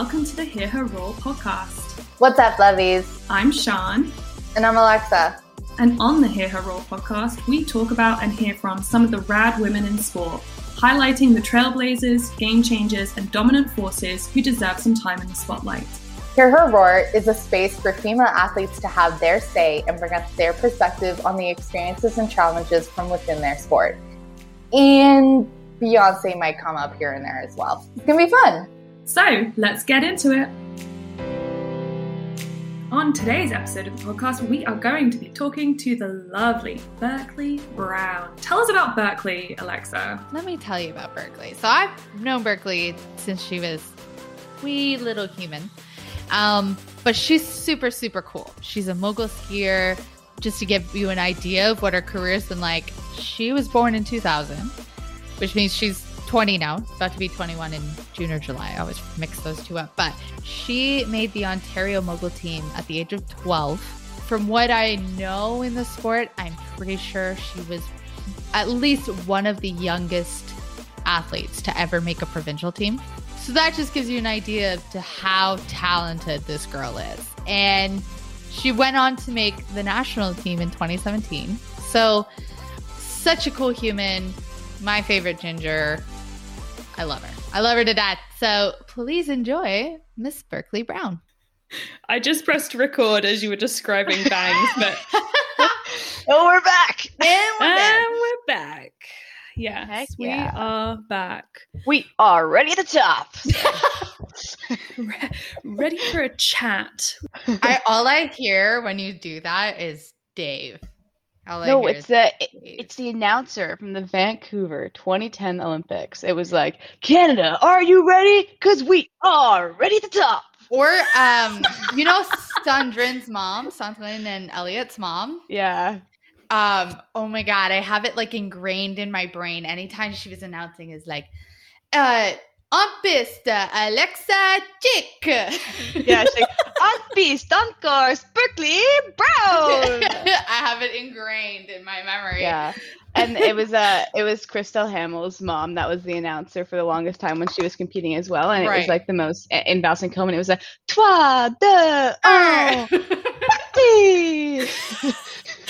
welcome to the Hear Her Roar podcast. What's up, lovies? I'm Sean. And I'm Alexa. And on the Hear Her Roar podcast, we talk about and hear from some of the rad women in sport, highlighting the trailblazers, game changers, and dominant forces who deserve some time in the spotlight. Hear Her Roar is a space for female athletes to have their say and bring us their perspective on the experiences and challenges from within their sport. And Beyonce might come up here and there as well. It's gonna be fun. So let's get into it. On today's episode of the podcast, we are going to be talking to the lovely Berkeley Brown. Tell us about Berkeley, Alexa. Let me tell you about Berkeley. So I've known Berkeley since she was wee little human. Um, but she's super, super cool. She's a mogul skier. Just to give you an idea of what her career's been like, she was born in 2000, which means she's 20 now, about to be 21 in June or July. I always mix those two up. But she made the Ontario mogul team at the age of 12. From what I know in the sport, I'm pretty sure she was at least one of the youngest athletes to ever make a provincial team. So that just gives you an idea of to how talented this girl is. And she went on to make the national team in 2017. So such a cool human. My favorite ginger. I love her. I love her to death. So please enjoy Miss Berkeley Brown. I just pressed record as you were describing bangs, but oh, we're back. And we're and back. we're back. Yes, Heck we yeah. are back. We are ready at the top. Re- ready for a chat. I all I hear when you do that is Dave. All No, it's the it- it's the announcer from the Vancouver 2010 Olympics. It was like, Canada, are you ready? Cause we are ready to top. or um, you know, Sandrin's mom, Sandrine and Elliot's mom. Yeah. Um, oh my god, I have it like ingrained in my brain. Anytime she was announcing, is like, uh, on piste, Alexa Chick. Yeah. She's like, on beast, on course, Berkeley Brown. I have it ingrained in my memory. yeah. And it was uh it was Crystal Hamill's mom that was the announcer for the longest time when she was competing as well. And it Right. was like the most in Boston Coleman, it was like Trois, deux, un, Oh.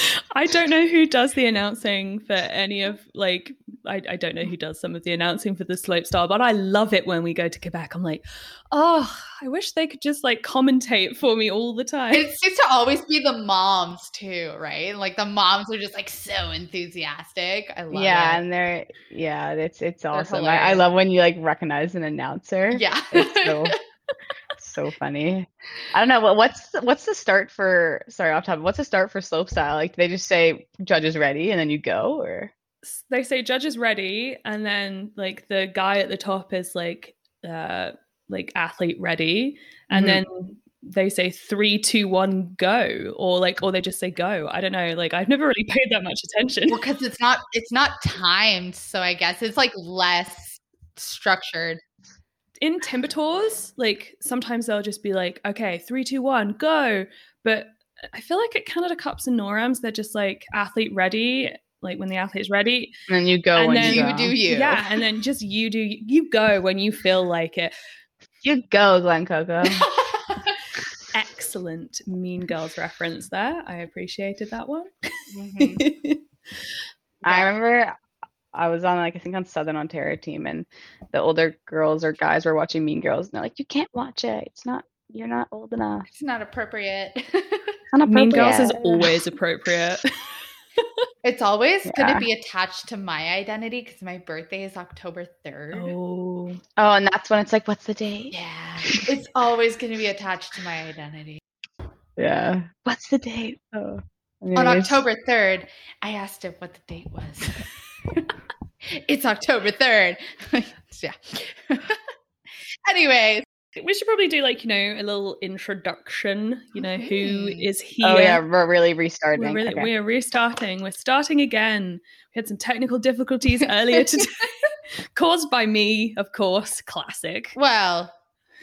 Parti. I don't know who does the announcing for any of like I, I don't know who does some of the announcing for the slope style, but I love it when we go to Quebec. I'm like, oh, I wish they could just like commentate for me all the time. It seems to always be the moms too, right? Like the moms are just like so enthusiastic. I love it. yeah, it. and they're yeah, it's it's awesome. I, I love when you like recognize an announcer. Yeah. It's so so funny. I don't know what what's what's the start for sorry off topic. What's the start for slope style? Like do they just say judges ready and then you go or they say judges ready, and then like the guy at the top is like uh like athlete ready, and Mhm. then they say three, two, one, go, or like or they just say go. I don't know. Like I've never really paid that much attention. Well, because it's not it's not timed, so I guess it's like less structured. In timber tours, like sometimes they'll just be like, okay, three, two, one, go. But I feel like at Canada Cups and Norams, they're just like athlete ready, like when the athlete's ready. and then you go And when then you You go. do you. Yeah. And then just you do, you go when you feel like it. You go, Glen Coco. Excellent Mean Girls reference there. I appreciated that one. Mhm. I remember I was on like I think on Southern Ontario team and the older girls or guys were watching Mean Girls and they're like, You can't watch it. It's not you're not old enough. It's not appropriate. It's not mean Girls is always appropriate. it's always going to be attached to my identity because my birthday is October 3rd. oh. Oh, and that's when it's like, What's the date? Yeah. It's always going to be attached to my identity. Yeah. What's the date? Oh. On October 3rd, I asked him what the date was. it's October 3rd. yeah. Anyways, We should probably do like, you know, a little introduction, you know, who Mhm. here. Oh yeah, we're really restarting. We're, really, Okay. we're restarting. We're starting again. We had some technical difficulties earlier today, caused by me, of course. Classic. well,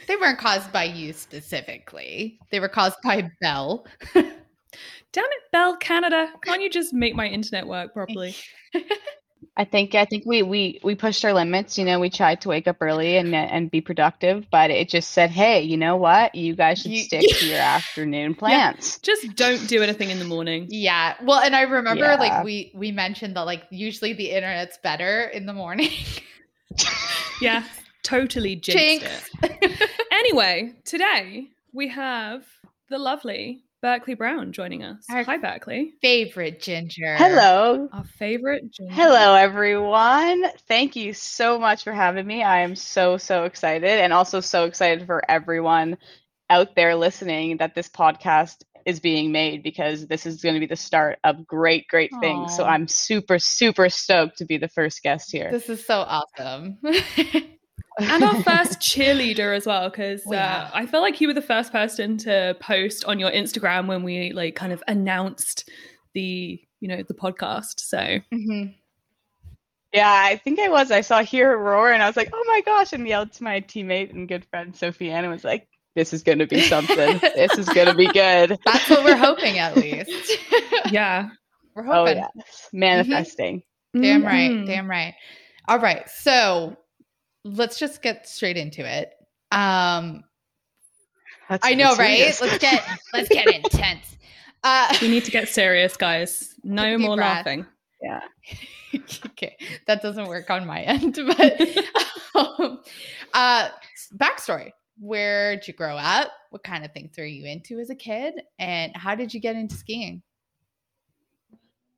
they weren't caused by you specifically. They were caused by Bell. Damn it, Bell Canada! Can't you just make my internet work properly? I think I think we we we pushed our limits. You know, we tried to wake up early and and be productive, but it just said, "Hey, you know what? You guys should You- stick to your afternoon plans." Just don't do anything in the morning. Yeah. Well, and I remember Yeah. like we we mentioned that like usually the internet's better in the morning. Yeah, totally jinxed Jinx. it. Anyway, today we have the lovely Berkeley Brown joining us. Our- Hi, Berkeley. Favorite ginger. Hello. Our favorite. ginger. Hello, everyone. Thank you so much for having me. I am so, so excited and also so excited for everyone out there listening that this podcast is being made because this is going to be the start of great, great things. So I'm super, super stoked to be the first guest here. This is so awesome. and our first cheerleader as well because Oh, yeah. uh, i feel like you were the first person to post on your instagram when we like kind of announced the you know the podcast so Mhm. Yeah, I think I was. I saw Hear Her Roar and I was like, oh my gosh, and yelled to my teammate and good friend Sofiane and was like, this is going to be something. this is going to be good. That's what we're hoping at least. yeah we're Oh, hoping. yes. Manifesting. Damn right. Mhm. Damn right. All right. So let's just get straight into it. Um Let's- I know, right? Let's get let's get intense. Uh we need to get serious guys no Take a deep more breath. laughing Yeah. okay, that doesn't work on my end, but um, uh, backstory: Where'd you grow up? What kind of things were you into as a kid? And how did you get into skiing?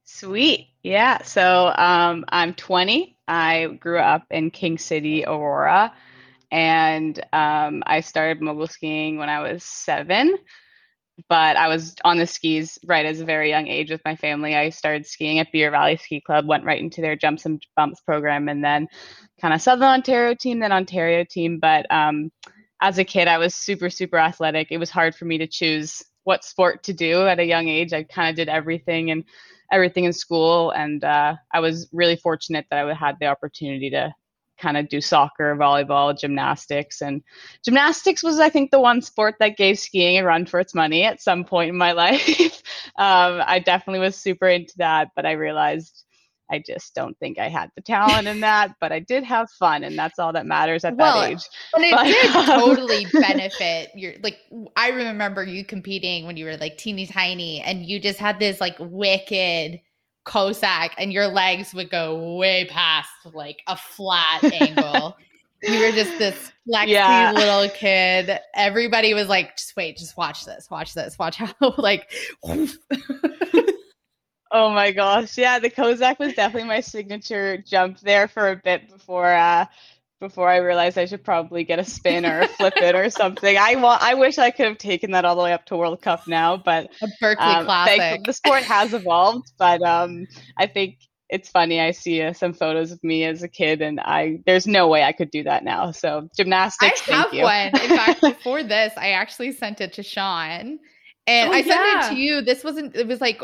Sweet. Yeah. So um, I'm 20. I grew up in King City, Aurora, and um, I started mogul skiing when I was seven. But I was on the skis right as a very young age with my family. I started skiing at Beaver Valley Ski Club, went right into their jumps and bumps program, and then kind of Southern Ontario team, then Ontario team. But um, as a kid, I was super, super athletic. It was hard for me to choose what sport to do at a young age. I kind of did everything and everything in school, and uh, I was really fortunate that I had the opportunity to kind of do soccer, volleyball, gymnastics, and gymnastics was, I think, the one sport that gave skiing a run for its money at some point in my life. um, I definitely was super into that, but I realized. I just don't think I had the talent in that, but I did have fun, and that's all that matters at Well, that age. And it But, did um, totally benefit your like. I remember you competing when you were like teeny tiny, and you just had this like wicked Cossack, and your legs would go way past like a flat angle. You were just this flexy Yeah. little kid. Everybody was like, "Just wait, just watch this, watch this, watch how like." Oh my gosh. Yeah, the Cossack was definitely my signature jump there for a bit before uh before I realized I should probably get a spin or a flip it or something. I want I wish I could have taken that all the way up to World Cup now, but a Berkeley um, classic. the sport has evolved, but um I think it's funny. I see uh, some photos of me as a kid, and I there's no way I could do that now. So gymnastics. I have one. In fact, before this, I actually sent it to Sean, and Oh, I sent yeah. it to you. This wasn't. It was like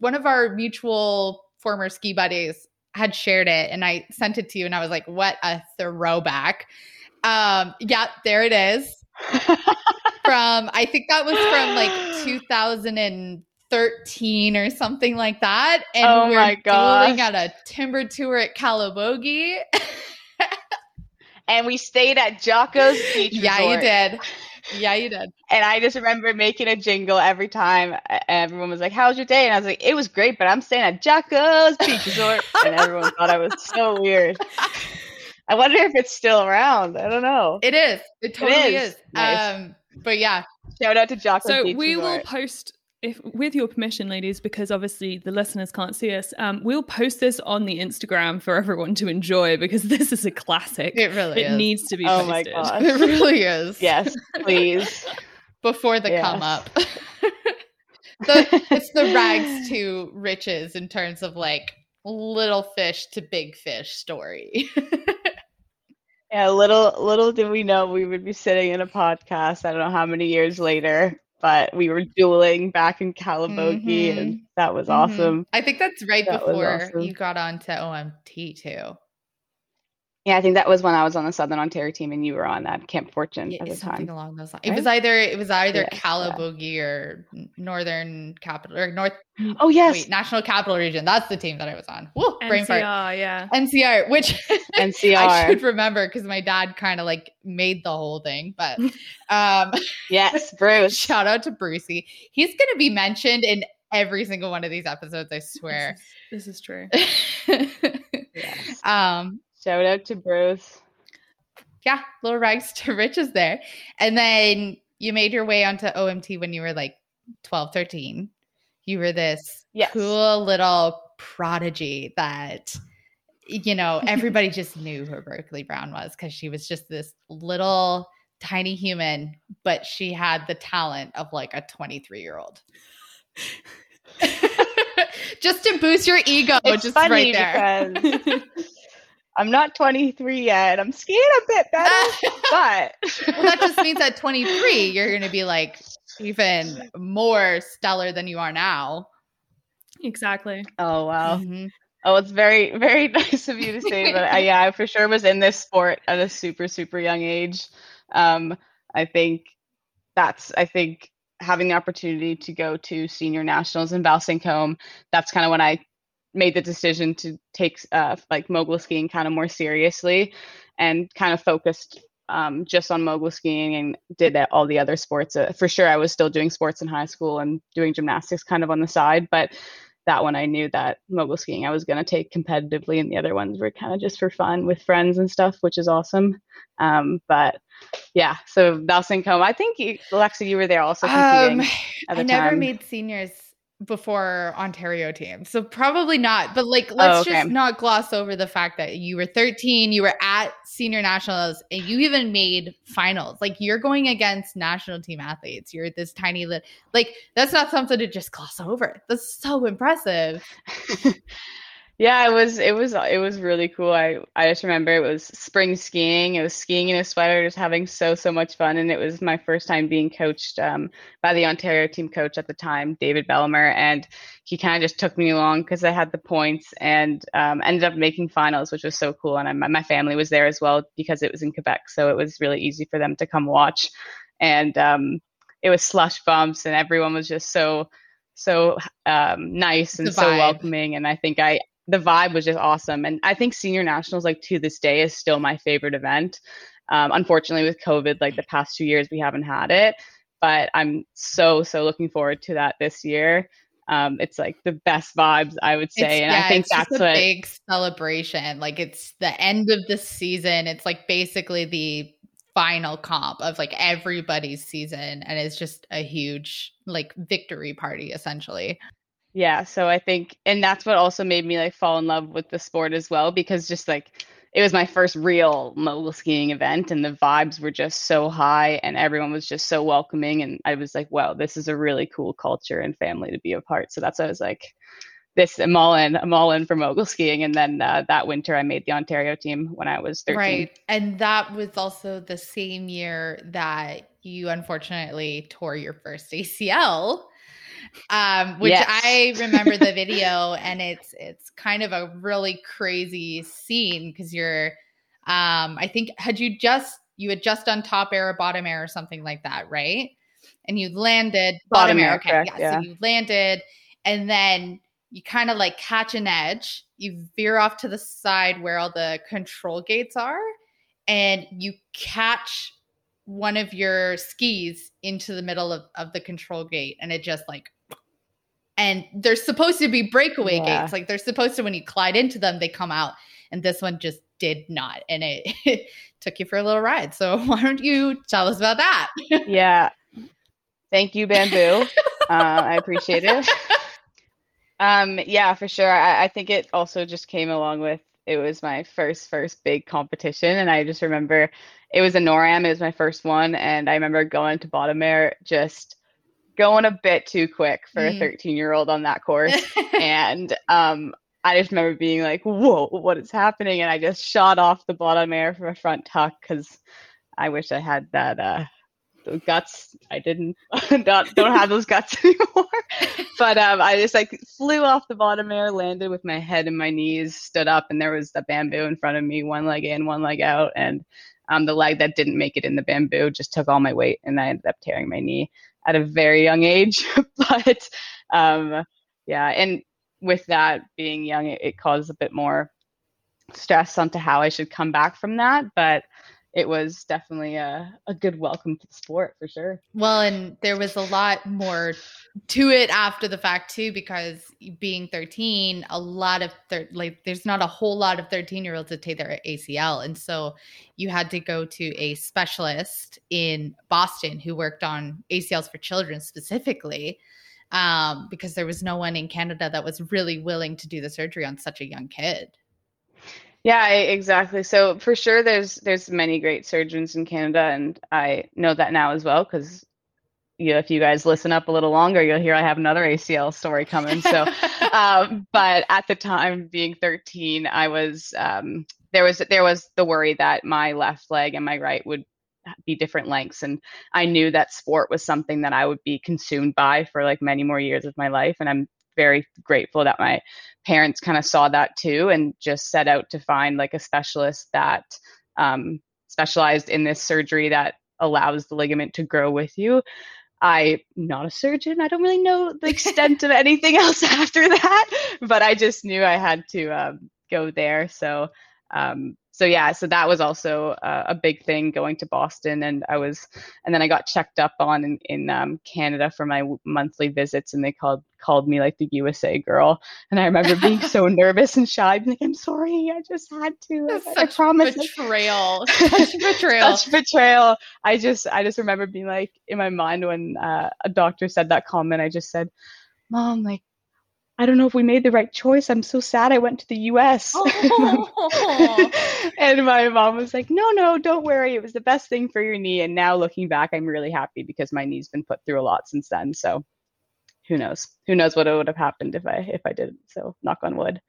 one of our mutual former ski buddies had shared it, and I sent it to you, and I was like, "What a throwback!" Um, yeah, there it is. From I think that was from like 2013 or something like that, and Oh we my gosh. at a timber tour at Calabogie. and we stayed at Jocko's Beach yeah, you did. Yeah, you did. And I just remember making a jingle every time. Everyone was like, "How's your day?" And I was like, "It was great, but I'm staying at Jocko's Beach Resort." and everyone thought I was so weird. I wonder if it's still around. I don't know. It is. It totally is. is. Nice. Um, but yeah, Shout out to Jocko's so Beach we will post if with your permission ladies because obviously the listeners can't see us um, we'll post this on the instagram for everyone to enjoy because this is a classic it really it is. needs to be Oh my posted. God. it really is. yes, please. Before the Yes. come up. the, it's the rags to riches in terms of like little fish to big fish story. Yeah, little little did we know we would be sitting in a podcast. I don't know how many years later, but we were dueling back in Calabogie, and that was awesome. Mhm. I think that's right That before awesome. you got on to OMT too. Yeah, I think that was when I was on the Southern Ontario team and you were on that Camp Fortune Yeah, at the something time. along those lines. It right? was either it was either Yeah, yeah. Calabogie or Northern Capital or North Oh yes, wait, National Capital Region. That's the team that I was on. Woo, brain fart. NCR, yeah. NCR, which NCR. I should remember because my dad kind of like made the whole thing. But um, yes, Bruce. shout out to Brucey. He's going to be mentioned in every single one of these episodes. I swear. This is, this is true. Yes. um, Shout out to Bruce. yeah, little rags to riches there. And then you made your way onto OMT when you were like 12, 13. You were this Yes. cool little prodigy that, you know, everybody just knew who Berkeley Brown was because she was just this little tiny human, but she had the talent of like a 23 year old. just to boost your ego, It's just right there. because I'm not 23 yet. I'm skiing a bit better, but well, that just means at 23, you're going to be like even more stellar than you are now. exactly. oh wow. Mhm. Oh, it's very, very nice of you to say, that. I, yeah, I for sure was in this sport at a super, super young age. Um, I think that's, I think having the opportunity to go to senior nationals in Val Saint-Côme, that's kind of when I made the decision to take uh, like mogul skiing kind of more seriously and kind of focused um, just on mogul skiing and did that- all the other sports. Uh, for sure, I was still doing sports in high school and doing gymnastics kind of on the side, but that one I knew that mogul skiing I was going to take competitively, and the other ones were kind of just for fun with friends and stuff, which is awesome. Um, but yeah, so Val Saint-Côme, I think you, Alexa, you were there also competing. Um, I never time. made seniors before Ontario team, so probably not. But like, let's Oh, okay. just not gloss over the fact that you were 13, you were at senior nationals, and you even made finals. Like, you're going against national team athletes. You're this tiny little, like, that's not something to just gloss over. That's so impressive. yeah, it was it was it was really cool. I I just remember it was spring skiing. It was skiing in a sweater, just having so so much fun, and it was my first time being coached um, by the Ontario team coach at the time, David Belmer, and he kind of just took me along because I had the points and um, ended up making finals, which was so cool. And I, my my family was there as well because it was in Quebec, so it was really easy for them to come watch. And um, it was slush bumps, and everyone was just so so um, nice and so welcoming. And I think I the vibe was just awesome. And I think senior nationals, like to this day, is still my favorite event. Um, unfortunately, with COVID, like the past two years, we haven't had it. But I'm so so looking forward to that this year. Um, it's like the best vibes I would say, It's- and I think that's a what. big celebration. Like it's the end of the season. It's like basically the final comp of like everybody's season, and it's just a huge like victory party essentially. Yeah, so I think, and that's what also made me like fall in love with the sport as well, because just like it was my first real mogul skiing event, and the vibes were just so high, and everyone was just so welcoming, and I was like, wow, this is a really cool culture and family to be a part. So that's why I was like, this, I'm all in, I'm all in for mogul skiing, and then uh, that winter I made the Ontario team when I was 13. Right. And that was also the same year that you unfortunately tore your first ACL. Um, which Yes. I remember the video and it's it's kind of a really crazy scene because you're um I think had you just you had just done top air or bottom air or something like that, right? And you landed bottom, Bottom air, okay. correct, yeah, yeah. So you landed and then you kind of like catch an edge, you veer off to the side where all the control gates are, and you catch one of your skis into the middle of, of the control gate, and it just like and there's supposed to be breakaway Yeah. gates. Like they're supposed to when you glide into them, they come out. And this one just did not. And it took you for a little ride. So why don't you tell us about that? yeah. Thank you, Bamboo. uh, I appreciate it. Um, yeah, for sure. I, I think it also just came along with it was my first first big competition, and I just remember it was a NORAM. It was my first one, and I remember going to bottom air just going a bit too quick for Mm. a 13 year old on that course, and um, I just remember being like, "Whoa, what is happening?" And I just shot off the bottom air from a front tuck because I wish I had that uh, guts. I didn't not, don't have those guts anymore. but um, I just like flew off the bottom air, landed with my head and my knees, stood up, and there was the bamboo in front of me, one leg in, one leg out, and um, the leg that didn't make it in the bamboo just took all my weight, and I ended up tearing my knee at a very young age. but um, yeah, and with that being young, it, it caused a bit more stress onto how I should come back from that. But it was definitely a, a good welcome to the sport for sure. Well, and there was a lot more to it after the fact too, because being 13, a lot of thir- like there's not a whole lot of 13 year olds that take their ACL, and so you had to go to a specialist in Boston who worked on ACLs for children specifically. Um, because there was no one in Canada that was really willing to do the surgery on such a young kid. Yeah, exactly. So for sure, there's there's many great surgeons in Canada, and I know that now as well because you know, if you guys listen up a little longer, you'll hear I have another ACL story coming. So, um, but at the time, being 13, I was um, there was there was the worry that my left leg and my right would be different lengths, and I knew that sport was something that I would be consumed by for like many more years of my life, and I'm very grateful that my parents kind of saw that too and just set out to find like a specialist that um, specialized in this surgery that allows the ligament to grow with you. I'm not a surgeon. I don't really know the extent of anything else after that, but I just knew I had to um, go there. So um, so yeah, so that was also uh, a big thing going to Boston, and I was, and then I got checked up on in, in um, Canada for my w- monthly visits, and they called called me like the USA girl, and I remember being so nervous and shy, being like, "I'm sorry, I just had to. That's I, such I promise." Betrayal, such betrayal, such betrayal. I just, I just remember being like in my mind when uh, a doctor said that comment, I just said, "Mom, like." I don't know if we made the right choice. I'm so sad I went to the US. Oh. and my mom was like, no, no, don't worry. It was the best thing for your knee. And now looking back, I'm really happy because my knee's been put through a lot since then. So who knows? Who knows what would have happened if I if I didn't. So knock on wood.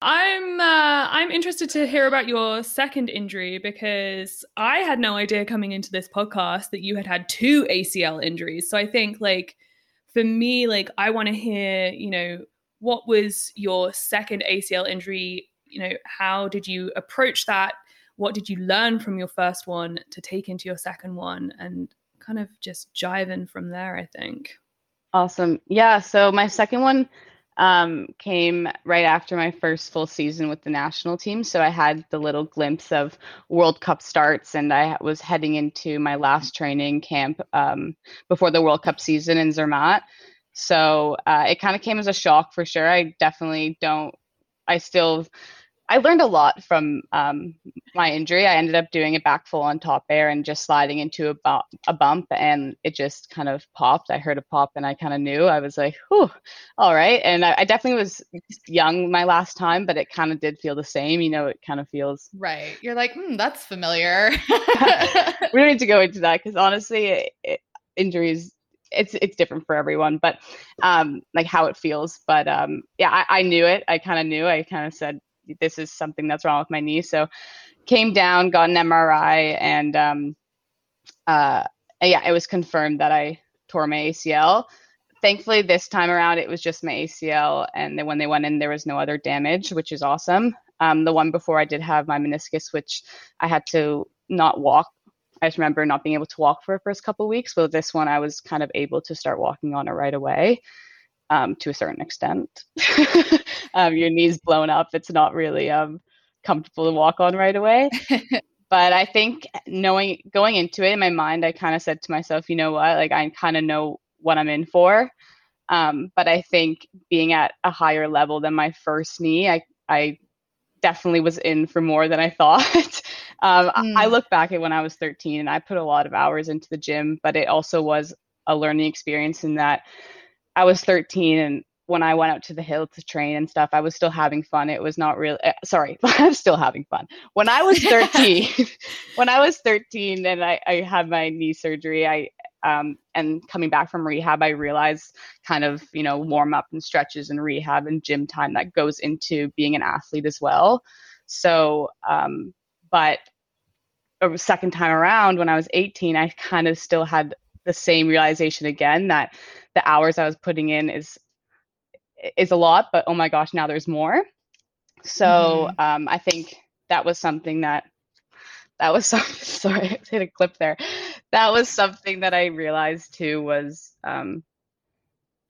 I'm uh, I'm interested to hear about your second injury because I had no idea coming into this podcast that you had had two ACL injuries. So I think like for me, like I want to hear, you know, what was your second ACL injury? You know, how did you approach that? What did you learn from your first one to take into your second one and kind of just jive in from there, I think. Awesome. Yeah. So my second one um, came right after my first full season with the national team. So I had the little glimpse of World Cup starts, and I was heading into my last training camp um, before the World Cup season in Zermatt. So uh, it kind of came as a shock for sure. I definitely don't. I still I learned a lot from um, my injury. I ended up doing a back full on top air and just sliding into a, bu- a bump, and it just kind of popped. I heard a pop, and I kind of knew. I was like, "Whew, all right." And I, I definitely was young my last time, but it kind of did feel the same. You know, it kind of feels right. You're like, hmm, "That's familiar." we don't need to go into that because honestly, it, it, injuries it's it's different for everyone but um like how it feels but um yeah i, I knew it i kind of knew i kind of said this is something that's wrong with my knee. So came down, got an MRI, and um, uh, yeah, it was confirmed that I tore my ACL. Thankfully, this time around, it was just my ACL, and then when they went in, there was no other damage, which is awesome. Um, the one before, I did have my meniscus, which I had to not walk. I just remember not being able to walk for the first couple weeks. But this one, I was kind of able to start walking on it right away um, to a certain extent. um, your knees blown up. It's not really um, comfortable to walk on right away. but I think knowing going into it in my mind, I kind of said to myself, you know what, like I kind of know what I'm in for. Um, but I think being at a higher level than my first knee, I I definitely was in for more than I thought. um, mm. I look back at when I was 13 and I put a lot of hours into the gym, but it also was a learning experience in that I was 13 and when I went out to the hill to train and stuff, I was still having fun. It was not really, uh, sorry, I'm still having fun. When I was 13, when I was 13 and I, I had my knee surgery, I, um, and coming back from rehab, I realized kind of, you know, warm up and stretches and rehab and gym time that goes into being an athlete as well. So, um, but a second time around when I was 18, I kind of still had the same realization again that the hours I was putting in is is a lot, but oh my gosh, now there's more. So mm-hmm. um, I think that was something that that was some sorry, I hit a clip there. That was something that I realized too was um,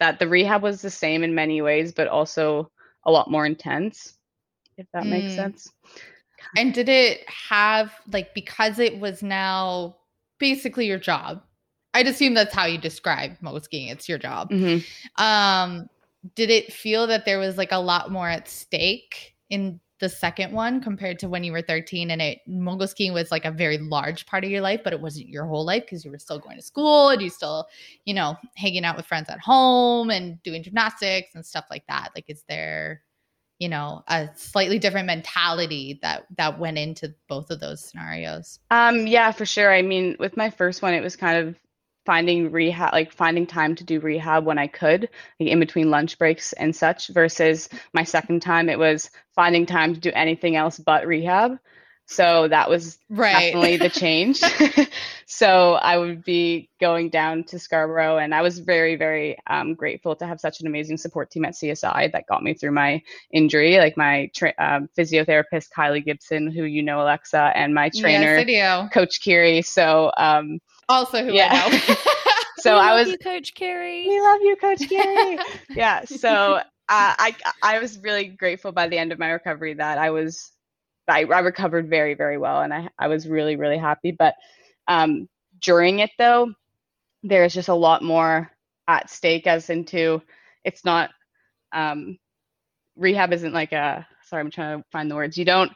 that the rehab was the same in many ways, but also a lot more intense, if that mm. makes sense. And did it have like because it was now basically your job? I'd assume that's how you describe mogul skiing. It's your job. Mm-hmm. Um, did it feel that there was like a lot more at stake in the second one compared to when you were 13 and it mogul skiing was like a very large part of your life but it wasn't your whole life because you were still going to school and you still you know hanging out with friends at home and doing gymnastics and stuff like that like is there you know a slightly different mentality that that went into both of those scenarios um yeah for sure i mean with my first one it was kind of finding rehab like finding time to do rehab when i could like in between lunch breaks and such versus my second time it was finding time to do anything else but rehab. So that was right. definitely the change. So i would be going down to scarborough and i was very very um, grateful to have such an amazing support team at csi that got me through my injury like my tra- um, physiotherapist kylie gibson who you know alexa and my trainer yes, coach kiri. So um, also who yeah. I know. so I was you, Coach Carey. We love you, Coach Carey. yeah. So uh, I I was really grateful by the end of my recovery that I was I, I recovered very very well and I I was really really happy. But um, during it though, there's just a lot more at stake as into it's not um, rehab isn't like a sorry I'm trying to find the words. You don't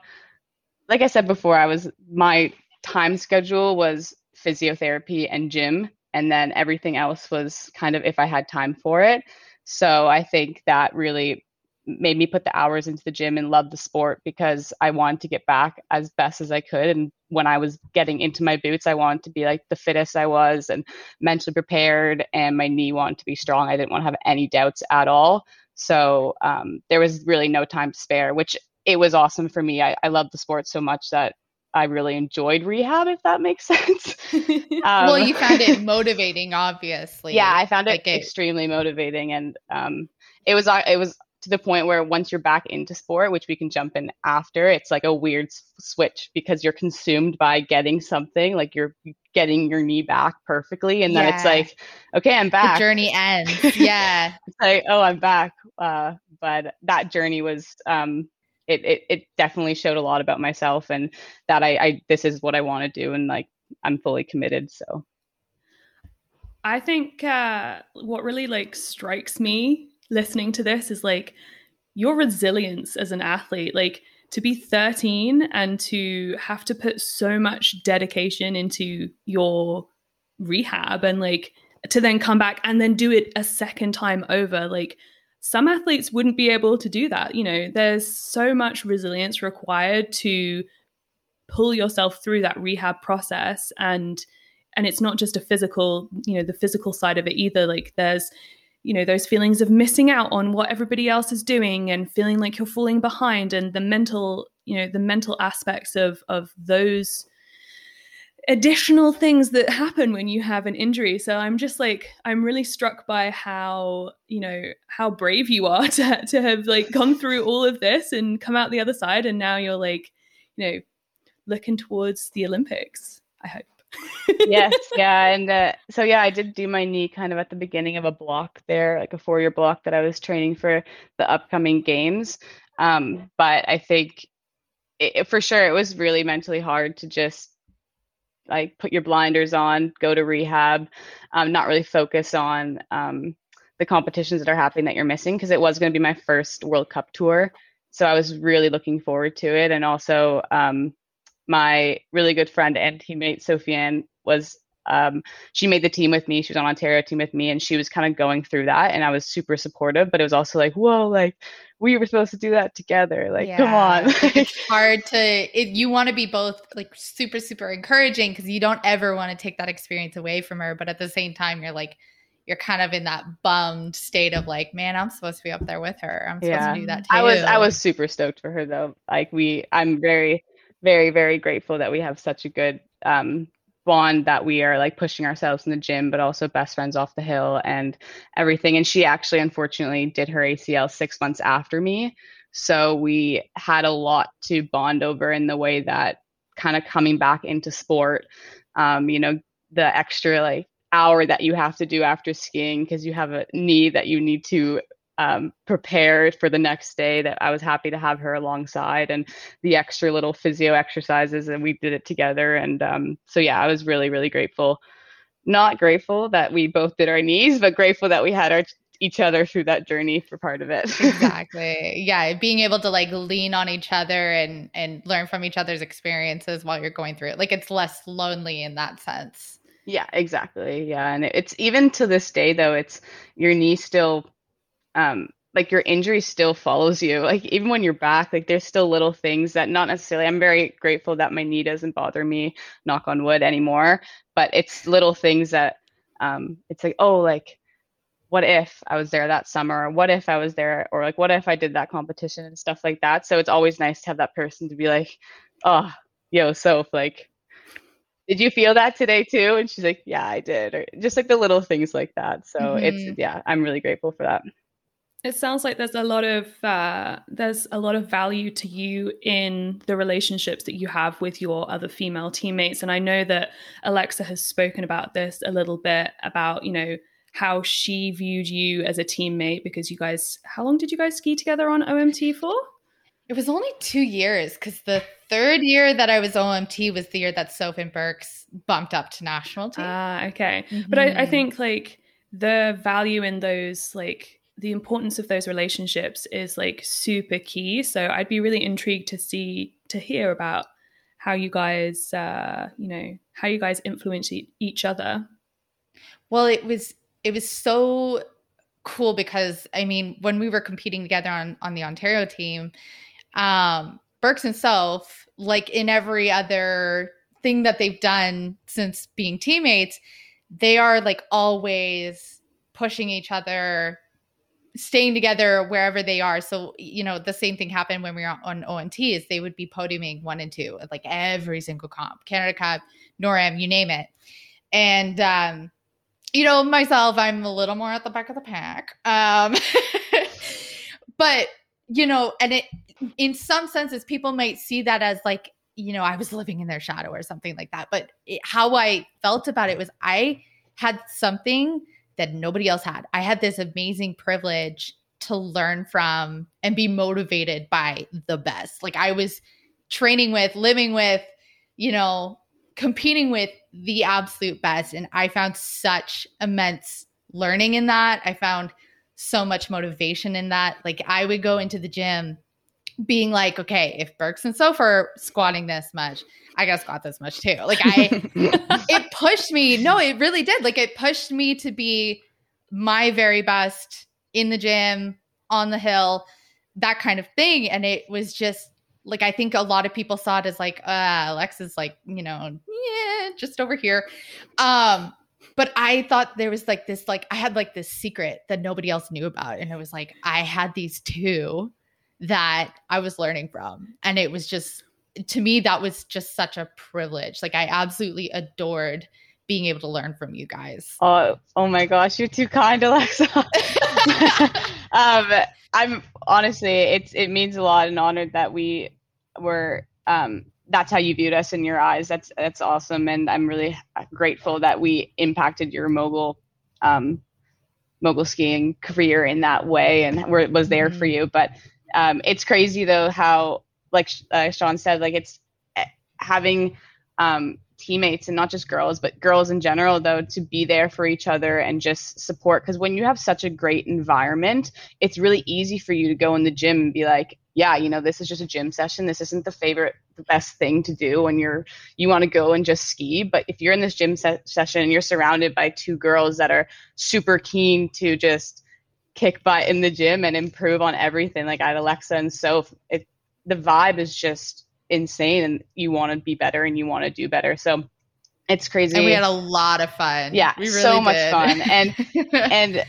like I said before I was my time schedule was physiotherapy and gym and then everything else was kind of if I had time for it. So I think that really made me put the hours into the gym and love the sport because I wanted to get back as best as I could. And when I was getting into my boots, I wanted to be like the fittest I was and mentally prepared, and my knee wanted to be strong. I didn't want to have any doubts at all. So um, there was really no time to spare, which it was awesome for me. I, I love the sport so much that I really enjoyed rehab, if that makes sense. um, well, you found it motivating, obviously. Yeah, I found it like extremely motivating, and um, it was it was to the point where once you're back into sport, which we can jump in after, it's like a weird switch because you're consumed by getting something, like you're getting your knee back perfectly, and then yeah. it's like, okay, I'm back. The journey ends. Yeah, it's like, oh, I'm back. Uh, but that journey was um, it, it, it definitely showed a lot about myself and that I, I this is what I want to do and like I'm fully committed. So I think uh, what really like strikes me listening to this is like your resilience as an athlete. Like to be 13 and to have to put so much dedication into your rehab and like to then come back and then do it a second time over. Like some athletes wouldn't be able to do that. You know, there's so much resilience required to pull yourself through that rehab process and and it's not just a physical, you know, the physical side of it either. Like there's you know those feelings of missing out on what everybody else is doing and feeling like you're falling behind and the mental you know the mental aspects of of those additional things that happen when you have an injury. So I'm just like I'm really struck by how, you know, how brave you are to to have like gone through all of this and come out the other side and now you're like, you know, looking towards the Olympics, I hope. yes, yeah, and uh, so yeah, I did do my knee kind of at the beginning of a block there, like a four-year block that I was training for the upcoming games. Um, but I think it, for sure it was really mentally hard to just like put your blinders on, go to rehab, um, not really focus on um, the competitions that are happening that you're missing because it was going to be my first World Cup tour. So I was really looking forward to it. And also, um, my really good friend and teammate, Sofiane, was um, she made the team with me. She was on Ontario team with me, and she was kind of going through that, and I was super supportive. But it was also like, whoa, like we were supposed to do that together. Like, yeah. come on. it's hard to. It, you want to be both like super, super encouraging because you don't ever want to take that experience away from her, but at the same time, you're like, you're kind of in that bummed state of like, man, I'm supposed to be up there with her. I'm supposed yeah. to do that too. I was, I was super stoked for her though. Like we, I'm very very very grateful that we have such a good um, bond that we are like pushing ourselves in the gym but also best friends off the hill and everything. And she actually unfortunately did her acl six months after me. So we had a lot to bond over in the way that kind of coming back into sport um, you know the extra like hour that you have to do after skiing because you have a knee that you need to um, prepare for the next day that I was happy to have her alongside and the extra little physio exercises and we did it together. And um, so, yeah, I was really, really grateful. Not grateful that we both did our knees, but grateful that we had our each other through that journey for part of it. exactly. Yeah, being able to like lean on each other and and learn from each other's experiences while you're going through it. Like it's less lonely in that sense. Yeah, exactly. Yeah, and it's even to this day though, it's your knee still um like your injury still follows you. Like even when you're back, like there's still little things that not necessarily I'm very grateful that my knee doesn't bother me, knock on wood anymore, but it's little things that um it's like, oh, like what if I was there that summer? Or what if I was there? Or like, what if I did that competition and stuff like that? So it's always nice to have that person to be like, oh, yo, Soph, like, did you feel that today too? And she's like, yeah, I did. Or just like the little things like that. So mm-hmm. it's, yeah, I'm really grateful for that. It sounds like there's a lot of uh, there's a lot of value to you in the relationships that you have with your other female teammates, and I know that Alexa has spoken about this a little bit about you know how she viewed you as a teammate because you guys how long did you guys ski together on OMT for? It was only two years because the third year that I was OMT was the year that Sophie Burks bumped up to national team. Ah, uh, okay. Mm-hmm. But I, I mm-hmm. think like the value in those like the importance of those relationships is like super key. So I'd be really intrigued to see to hear about how you guys uh you know how you guys influence each other. Well, it was it was so cool because I mean, when we were competing together on on the Ontario team, um, Burks and Soph, like in every other thing that they've done since being teammates, they are like always pushing each other, staying together wherever they are. So, you know, the same thing happened when we were on OMT is they would be podiuming one and two, like every single comp, Canada Cup, NorAm, you name it. And um, you know, myself, I'm a little more at the back of the pack. Um, but, you know, and it, in some senses, people might see that as like, you know, I was living in their shadow or something like that. But it, how I felt about it was I had something that nobody else had. I had this amazing privilege to learn from and be motivated by the best. Like I was training with, living with, you know, competing with the absolute best. And I found such immense learning in that. I found so much motivation in that. Like I would go into the gym being like, okay, if Burks and Soph are squatting this much, I gotta squat this much too. Like I it pushed me. No, it really did. Like it pushed me to be my very best in the gym, on the hill, that kind of thing. And it was just like I think a lot of people saw it as like uh Alexa's like, you know, yeah, just over here. Um but I thought there was like this like I had like this secret that nobody else knew about and it was like I had these two that I was learning from and it was just to me that was just such a privilege. Like I absolutely adored being able to learn from you guys. Oh, oh my gosh, you're too kind, Alexa. um, I'm honestly, it's it means a lot and honored that we were. Um, that's how you viewed us in your eyes. That's that's awesome, and I'm really grateful that we impacted your mogul, um, mogul skiing career in that way, and where it was there mm-hmm. for you. But um, it's crazy though how, like uh, Sean said, like it's eh, having um, teammates and not just girls, but girls in general, though, to be there for each other and just support. Because when you have such a great environment, it's really easy for you to go in the gym and be like, yeah, you know, this is just a gym session. This isn't the favorite, the best thing to do when you're, you want to go and just ski. But if you're in this gym se- session and you're surrounded by two girls that are super keen to just kick butt in the gym and improve on everything, like I had Alexa and so it, the vibe is just insane and you want to be better and you want to do better. So it's crazy. And we had a lot of fun. Yeah, really so much did. fun. And and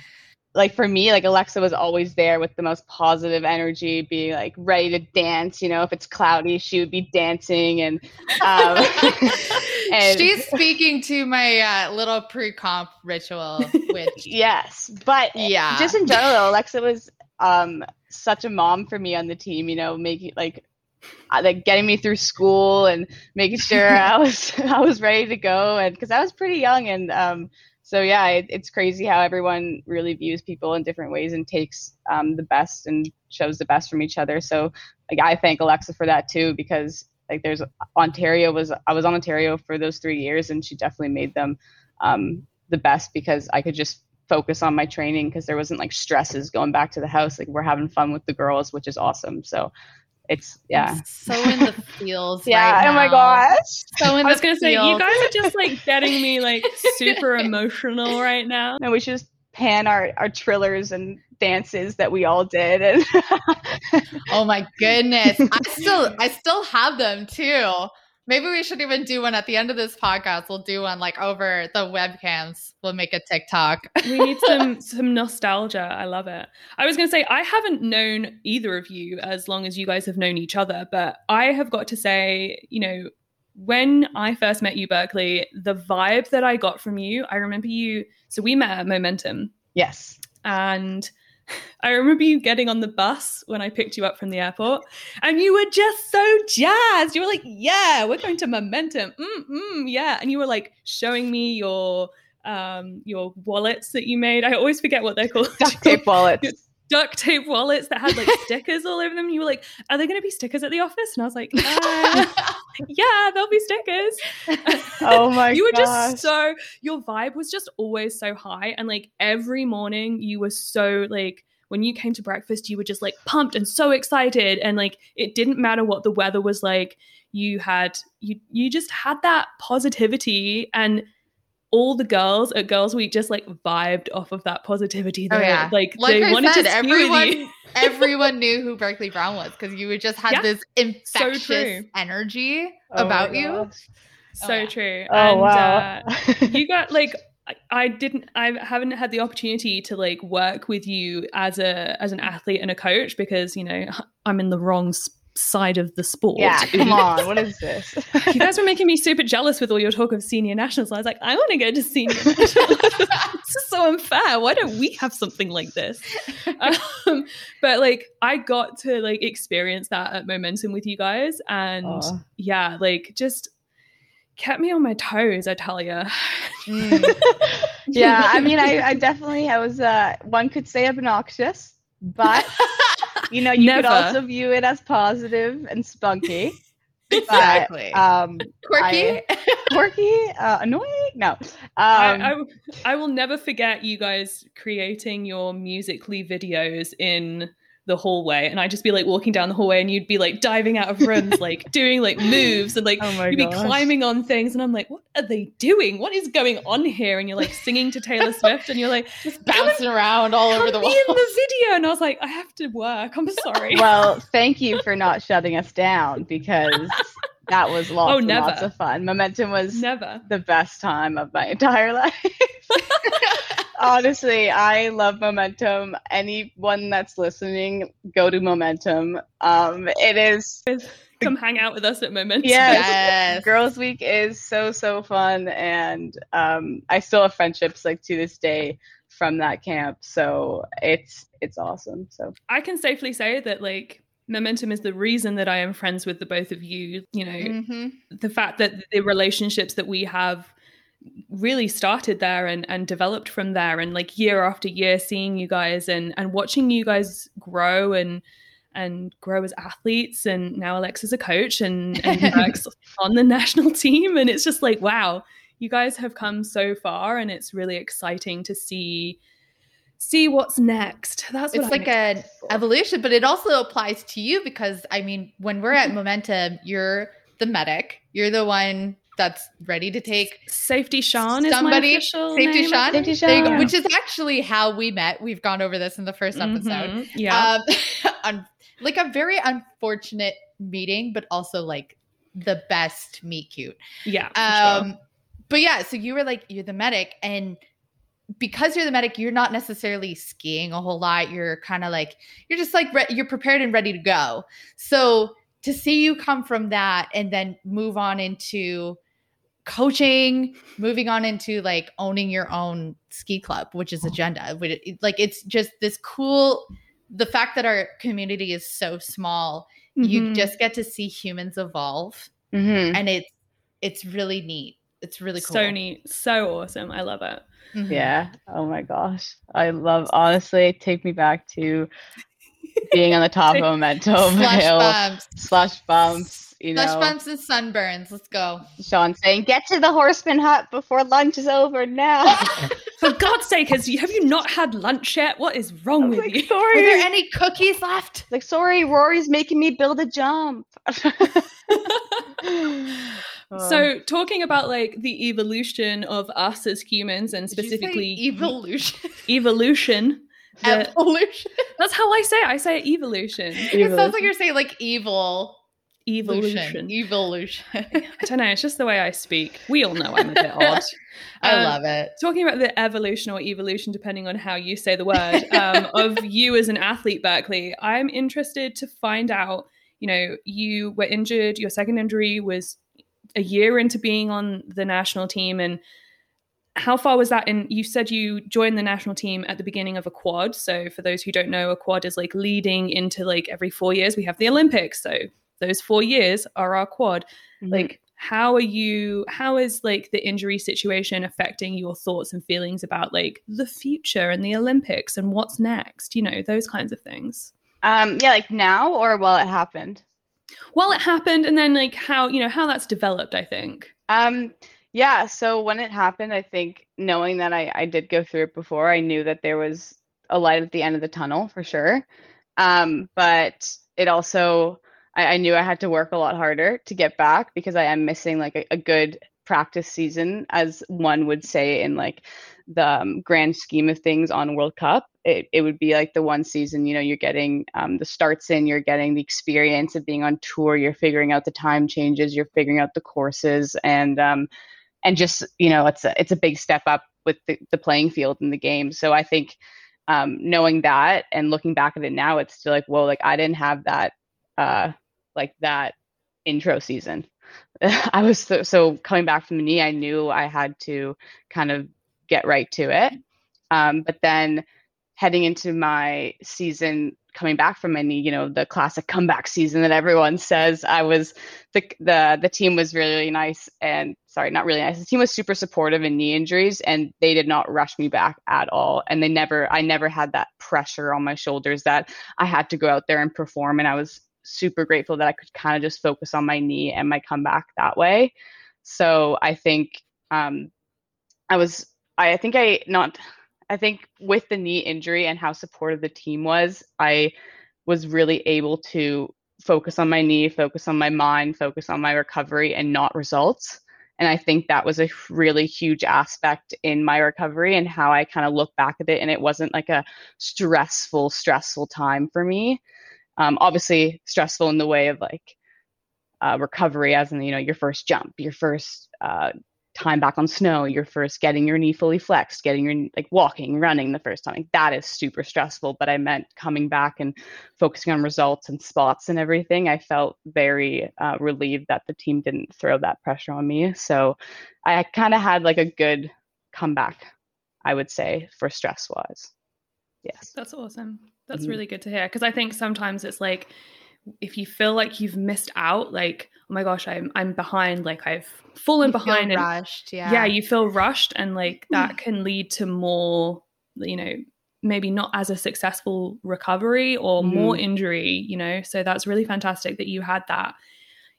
like for me, like Alexa was always there with the most positive energy, being like ready to dance. You know, if it's cloudy, she would be dancing, and, um, and she's speaking to my uh, little pre-comp ritual. Which yes, but yeah, just in general, Alexa was um, such a mom for me on the team. You know, making like uh, like getting me through school and making sure I was I was ready to go, and because I was pretty young and um, so yeah, it, it's crazy how everyone really views people in different ways and takes um, the best and shows the best from each other. So like I thank Alexa for that too because like there's Ontario was I was on Ontario for those three years and she definitely made them um, the best because I could just focus on my training because there wasn't like stresses going back to the house. Like we're having fun with the girls, which is awesome. So it's yeah. so in the feels. yeah. Right oh my gosh. So in I was gonna say you guys are just like getting me like super emotional right now. And we should just pan our our trillers and dances that we all did and oh my goodness i still i still have them too Maybe we should even do one at the end of this podcast. We'll do one like over the webcams. We'll make a TikTok. we need some some nostalgia. I love it. I was going to say I haven't known either of you as long as you guys have known each other, but I have got to say, you know, when I first met you, Berkeley, the vibe that I got from you, I remember you. So we met at Momentum. Yes. And I remember you getting on the bus when I picked you up from the airport, and you were just so jazzed. You were like, "Yeah, we're going to Momentum, mm yeah," and you were like showing me your um your wallets that you made. I always forget what they're called. Duct tape wallets. Duct tape wallets that had like stickers all over them. You were like, "Are there going to be stickers at the office?" And I was like, uh, "Yeah, there'll be stickers." Oh my! God. You were gosh. just so your vibe was just always so high, and like every morning you were so like when you came to breakfast, you were just like pumped and so excited. And like it didn't matter what the weather was like. You had you you just had that positivity and all the girls at Girls Week just like vibed off of that positivity. Oh, yeah. Like, Like they I wanted said, to everyone you. everyone knew who Berkeley Brown was because you just had Yeah. this infectious true. energy Oh about you. gosh. So yeah. true. Oh and, wow! uh, you got like I- I didn't I haven't had the opportunity to like work with you as a as an athlete and a coach because you know I'm in the wrong s- side of the sport. yeah, come on. What is this? You guys were making me super jealous with all your talk of senior nationals. I was like, I want to go to senior nationals. this is so unfair. Why don't we have something like this? Um, but like, I got to like experience that at Momentum with you guys, and Aw. yeah, like just kept me on my toes. I tell you. Mm. yeah, I mean, I, I definitely I was uh, one could say obnoxious, but you know, you could also view it as positive and spunky. exactly. But, um, Quirky. quirky, uh, annoying. No, um, I, I, I will never forget you guys creating your Musical.ly videos in the hallway and I'd just be like walking down the hallway and you'd be like diving out of rooms like doing like moves and like oh you'd be gosh. climbing on things and I'm like what are they doing? What is going on here? And you're like singing to Taylor Swift and you're like just bouncing around all over the be wall. in the video. And I was like I have to work. I'm sorry. Well, thank you for not shutting us down because that was lots Oh, and never. lots of fun. Momentum was never the best time of my entire life. Honestly, I love Momentum. Anyone that's listening, go to Momentum. Um, it is come hang out with us at Momentum Yes. yes. Girls Week is so so fun, and um, I still have friendships like to this day from that camp. So it's it's awesome. So I can safely say that like Momentum is the reason that I am friends with the both of you you know Mhm. the fact that the relationships that we have really started there and, and developed from there and like year after year seeing you guys and and watching you guys grow and and grow as athletes and now Alex is a coach and, and works on the national team and it's just like wow you guys have come so far and it's really exciting to see see what's next that's what It's I'm like an excited evolution, but it also applies to you because I mean, when we're at Momentum, you're the medic. You're the one that's ready to take safety Sean Somebody- is my official safety name, I Sean? Safety There you go, Sean. which is actually how we met. We've gone over this in the first episode. Mhm. yeah Um, un- like a very unfortunate meeting, but also like the best meet cute. yeah for sure. Um, but yeah, so you were like, you're the medic, and because you're the medic, you're not necessarily skiing a whole lot. You're kind of like you're just like re- you're prepared and ready to go. So to see you come from that and then move on into coaching, moving on into like owning your own ski club, which is agenda. Like it's just this cool. The fact that our community is so small, mm-hmm. you just get to see humans evolve, mm-hmm. and it's it's really neat. It's really cool. So neat, so awesome. I love it. Mm-hmm. Yeah. Oh my gosh, I love. Honestly, take me back to being on the top of a Momentum slush hill, bumps. slush bumps you know, bumps and sunburns. Let's go. Sean saying, "Get to the Horstman hut before lunch is over now." For God's sake, has you, have you not had lunch yet? What is wrong with like, you? Sorry. Are there any cookies left? Like, sorry, Rory's making me build a jump. so talking about like the evolution of us as humans and specifically evolution evolution the, evolution that's how i say it i say evolution. evolution it sounds like you're saying like evil evolution. Evolution. I don't know. It's just the way I speak. We all know I'm a bit odd. I um, love it. Talking about the evolution or evolution, depending on how you say the word, um, of you as an athlete, Berkeley, I'm interested to find out. You know, you were injured. Your second injury was a year into being on the national team, and how far was that in you said you joined the national team at the beginning of a quad so for those who don't know a quad is like leading into like every four years we have the olympics so those four years are our quad mm-hmm. like how are you how is like the injury situation affecting your thoughts and feelings about like the future and the olympics and what's next you know those kinds of things um yeah like now or while it happened? While it happened and then like how you know how that's developed i think. Um yeah so when it happened i think knowing that i i did go through it before i knew that there was a light at the end of the tunnel for sure. Um but it also I, I, knew I had to work a lot harder to get back because I am missing like a, a good practice season, as one would say in like the um, grand scheme of things on World Cup. It, it would be like the one season, you know, you're getting um, the starts in, you're getting the experience of being on tour, you're figuring out the time changes, you're figuring out the courses, and um, and just you know, it's a it's a big step up with the, the playing field in the game. So I think um, knowing that and looking back at it now, it's still like, whoa, like I didn't have that uh, like that intro season. I was so, so, coming back from the knee, I knew I had to kind of get right to it. Um, but then heading into my season coming back from my knee, you know, the classic comeback season that everyone says, I was the the the team was really, nice and sorry, not really nice. The team was super supportive in knee injuries and they did not rush me back at all. And they never I never had that pressure on my shoulders that I had to go out there and perform and I was super grateful that I could kind of just focus on my knee and my comeback that way. So I think um, I was, I, think I not, I think with the knee injury and how supportive the team was, I was really able to focus on my knee, focus on my mind, focus on my recovery and not results. And I think that was a really huge aspect in my recovery and how I kind of look back at it. And it wasn't like a stressful, stressful time for me um, obviously stressful in the way of like uh, recovery as in you know your first jump your first uh, time back on snow your first getting your knee fully flexed getting your like walking running the first time like, that is super stressful but i meant coming back and focusing on results and spots and everything i felt very uh, relieved that the team didn't throw that pressure on me so i kind of had like a good comeback i would say for stress wise yes. That's awesome. That's mm-hmm. really good to hear because I think sometimes it's like if you feel like you've missed out, like oh my gosh, I'm I'm behind, like I've fallen you behind, and rushed, yeah, yeah, you feel rushed, and like that can lead to more, you know, maybe not as a successful recovery or mm. more injury, you know. So that's really fantastic that you had that.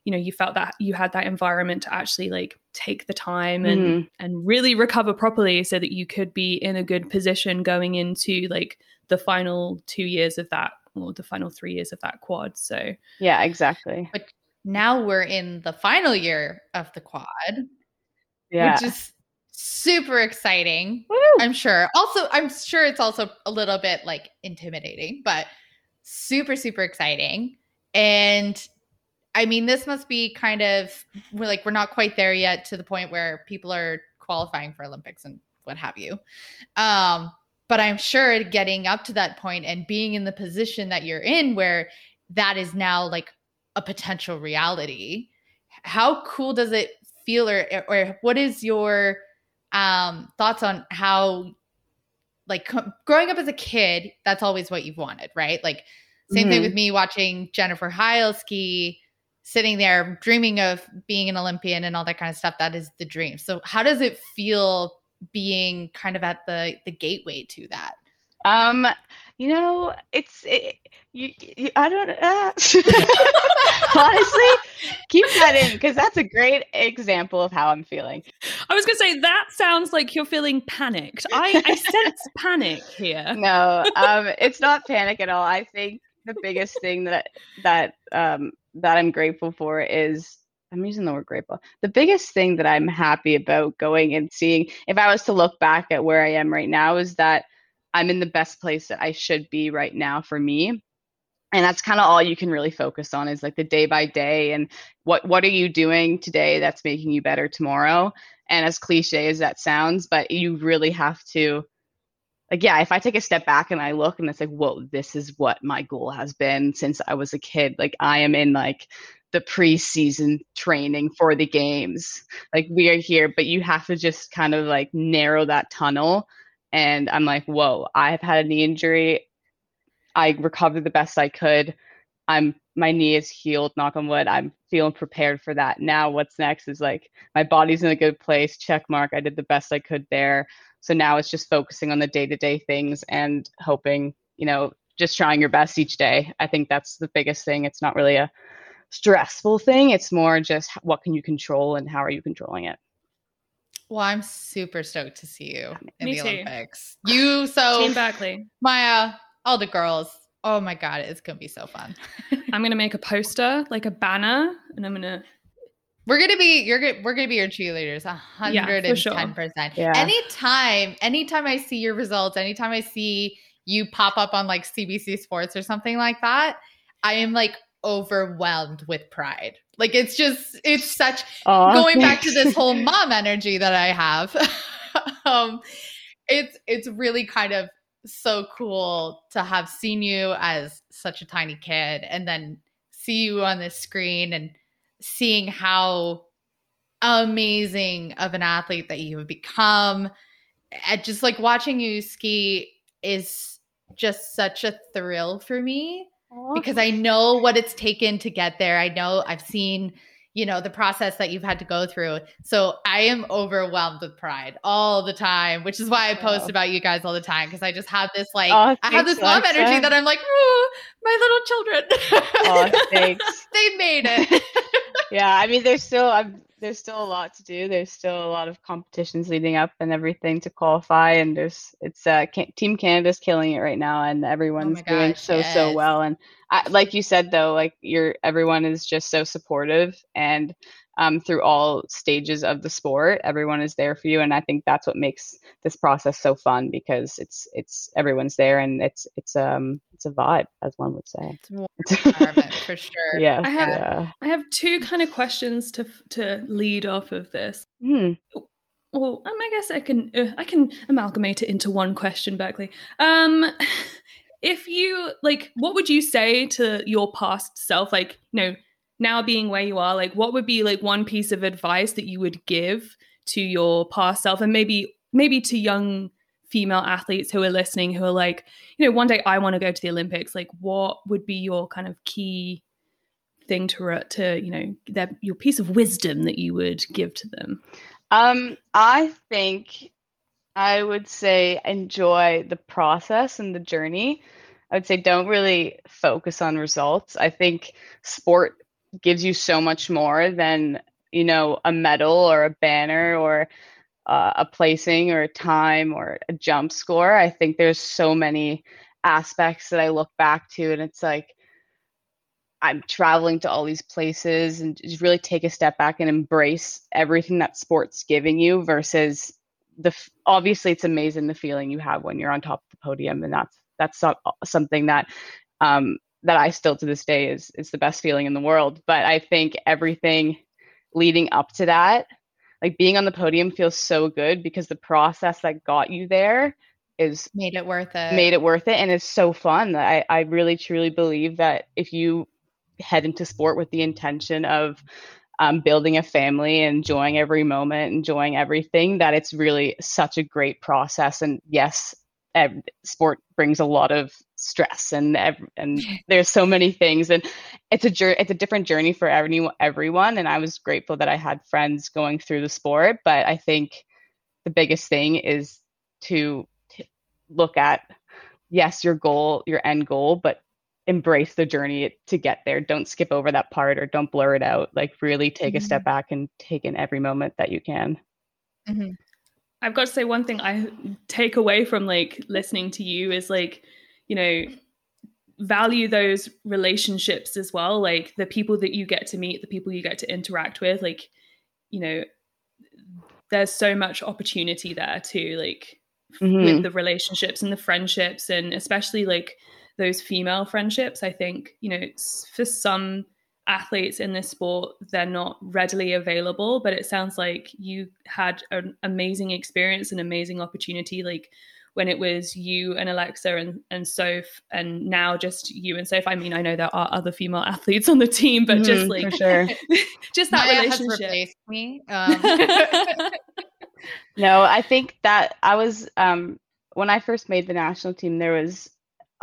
You know, you felt that you had that environment to actually like take the time and mm. and really recover properly, so that you could be in a good position going into like the final two years of that or the final three years of that quad. So yeah, exactly. But now we're in the final year of the quad. Yeah. Which is super exciting. Woo! I'm sure. Also, I'm sure it's also a little bit like intimidating, but super, super exciting. And I mean, this must be kind of we're like we're not quite there yet to the point where people are qualifying for Olympics and what have you. Um, but I'm sure getting up to that point and being in the position that you're in where that is now like a potential reality, how cool does it feel or or what is your um thoughts on how like growing up as a kid, that's always what you've wanted, right? Like same mm-hmm. thing with me watching Jennifer Heil ski, sitting there dreaming of being an Olympian and all that kind of stuff. That is the dream. So how does it feel being kind of at the the gateway to that? Um, you know, it's it, you, you, I don't uh, honestly keep that in because that's a great example of how I'm feeling. I was gonna say that sounds like you're feeling panicked. I, I sense panic here. No, um, it's not panic at all. I think the biggest thing that that um that I'm grateful for is I'm using the word grateful. The biggest thing that I'm happy about going and seeing, if I was to look back at where I am right now, is that I'm in the best place that I should be right now for me. And that's kind of all you can really focus on is like the day by day and what what are you doing today that's making you better tomorrow. And as cliche as that sounds, but you really have to like yeah, if I take a step back and I look and it's like, whoa, this is what my goal has been since I was a kid. Like I am in like the preseason training for the games. Like we are here, but you have to just kind of like narrow that tunnel and I'm like, whoa, I've had a knee injury. I recovered the best I could. I'm my knee is healed, knock on wood. I'm feeling prepared for that. Now what's next is like my body's in a good place. Check mark. I did the best I could there. So now it's just focusing on the day-to-day things and hoping, you know, just trying your best each day. I think that's the biggest thing. It's not really a stressful thing. It's more just what can you control and how are you controlling it. Well, I'm super stoked to see you in Me the too. Olympics. You so Team Berkeley. Maya, all the girls. Oh my god, it's gonna be so fun. I'm gonna make a poster, like a banner, and I'm gonna. We're gonna be you're gonna we're gonna be your cheerleaders, a hundred and ten percent. Anytime, anytime I see your results, anytime I see you pop up on like CBC Sports or something like that, I am like overwhelmed with pride. Like it's just it's such going back to this whole mom energy that I have. um it's it's really kind of so cool to have seen you as such a tiny kid and then see you on the screen and seeing how amazing of an athlete that you have become. And just like watching you ski is just such a thrill for me Oh. because I know what it's taken to get there. I know I've seen, you know, the process that you've had to go through. So I am overwhelmed with pride all the time, which is why I post oh. about you guys all the time because I just have this like oh, I have this love energy that I'm like, my little children. Oh, thanks. they made it. yeah, I mean, there's still I'm there's still a lot to do. There's still a lot of competitions leading up and everything to qualify. And there's it's uh, Team Canada's killing it right now, and everyone's oh doing so yes. so well. And I, like you said though, like you're everyone is just so supportive and um, through all stages of the sport. Everyone is there for you, and I think that's what makes this process so fun because it's it's everyone's there and it's it's um it's a vibe, as one would say. It's for sure. Yeah, I have yeah. I have two kind of questions to to lead off of this. Hmm. Well, um, I guess I can uh, I can amalgamate it into one question, Berkeley. Um, if you like, what would you say to your past self? Like, you know now being where you are, like what would be like one piece of advice that you would give to your past self and maybe maybe to young female athletes who are listening who are like, you know, one day I want to go to the Olympics, like what would be your kind of key thing to to, you know, that your piece of wisdom that you would give to them? Um, I think I would say enjoy the process and the journey. I would say don't really focus on results. I think sport gives you so much more than you know a medal or a banner or uh, a placing or a time or a jump score. I think there's so many aspects that i look back to and it's like i'm traveling to all these places and just really take a step back and embrace everything that sports giving you versus the obviously it's amazing the feeling you have when you're on top of the podium and that's that's something that um, that I still to this day is is the best feeling in the world. But I think everything leading up to that like being on the podium feels so good because the process that got you there is made it worth it. Made it worth it and it's so fun. I I really truly believe that if you head into sport with the intention of um, building a family, enjoying every moment, enjoying everything, that it's really such a great process. And yes, sport brings a lot of stress and and there's so many things and it's a it's a different journey for everyone everyone and I was grateful that I had friends going through the sport but I think the biggest thing is to, to look at yes your goal your end goal but embrace the journey to get there don't skip over that part or don't blur it out like really take mm-hmm. a step back and take in every moment that you can mm-hmm. I've got to say one thing I take away from like listening to you is like, you know, value those relationships as well, like the people that you get to meet, the people you get to interact with, like, you know, there's so much opportunity there too, like mm-hmm. with the relationships and the friendships and especially like those female friendships. I think, you know, for some athletes in this sport they're not readily available but it sounds like you had an amazing experience an amazing opportunity like when it was you and Alexa and and Soph and now just you and Soph I mean I know there are other female athletes on the team but mm, just like sure. just that Maya relationship me um. no I think that I was um when I first made the national team there was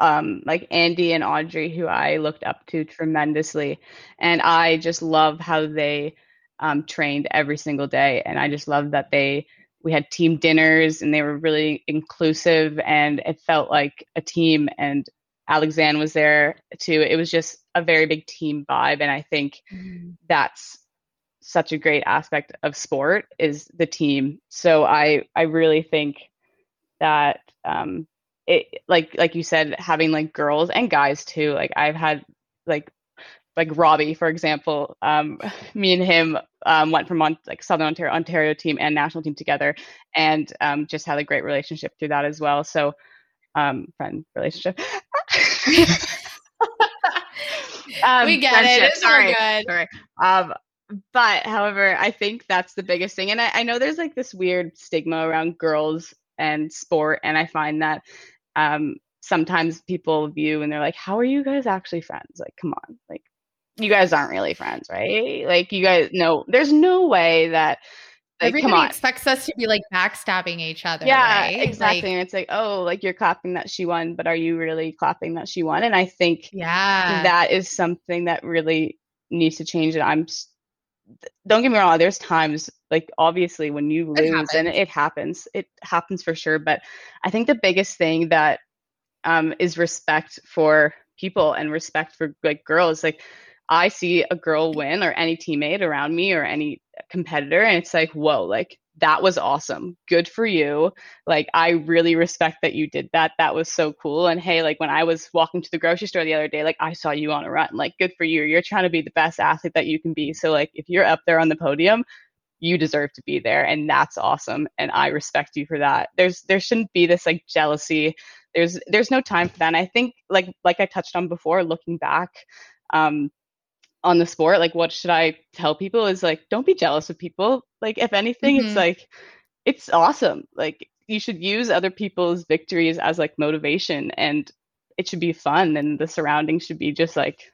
um, like Andy and Audrey, who I looked up to tremendously. And I just love how they um, trained every single day. And I just love that they, we had team dinners and they were really inclusive and it felt like a team. And Alexandre was there too. It was just a very big team vibe. And I think mm-hmm. that's such a great aspect of sport is the team. So I, I really think that um, it like like you said having like girls and guys too like i've had like like robbie for example um me and him um went from on like southern ontario ontario team and national team together and um just had a great relationship through that as well. So um friend relationship. Um, we get it. it's sorry, good. Sorry. Um but however i think that's the biggest thing and I, I know there's like this weird stigma around girls and sport and i find that um, sometimes people view and they're like, how are you guys actually friends? Like, come on, like you guys aren't really friends, right? Like you guys, no, there's no way that. Like, Everybody expects us to be like backstabbing each other. Yeah, right? exactly. Like, and it's like, oh, like you're clapping that she won, but are you really clapping that she won? And I think yeah, that is something that really needs to change. And I'm don't get me wrong there's times like obviously when you lose and it happens it happens for sure but i think the biggest thing that um, is respect for people and respect for like girls like i see a girl win or any teammate around me or any competitor and it's like whoa like that was awesome. Good for you. Like, I really respect that you did that. That was so cool. And hey, like when I was walking to the grocery store the other day, like I saw you on a run. Like, good for you. You're trying to be the best athlete that you can be. So, like, if you're up there on the podium, you deserve to be there. And that's awesome. And I respect you for that. There's, there shouldn't be this like jealousy. There's, there's no time for that. And I think, like, like I touched on before, looking back, um, on the sport like what should i tell people is like don't be jealous of people. Like if anything mm-hmm. it's like it's awesome. Like you should use other people's victories as like motivation and it should be fun and the surroundings should be just like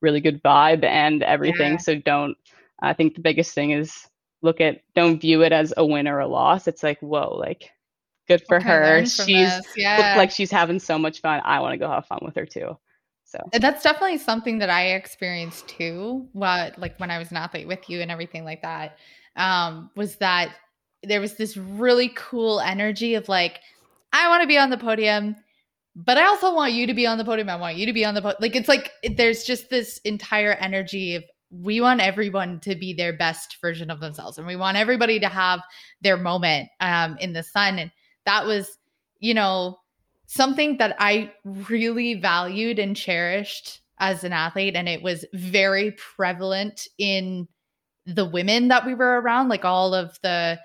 really good vibe and everything. Yeah. so don't i think the biggest thing is look at don't view it as a win or a loss. It's like whoa like good for her. she's yeah. like she's having so much fun. I want to go have fun with her too so that's definitely something that I experienced too. What like when I was an athlete with you and everything like that, um, was that there was this really cool energy of like, I want to be on the podium, but I also want you to be on the podium. I want you to be on the podium. Like it's like there's just this entire energy of we want everyone to be their best version of themselves, and we want everybody to have their moment um, in the sun. And that was, you know, something that I really valued and cherished as an athlete. And it was very prevalent in the women that we were around, like all of the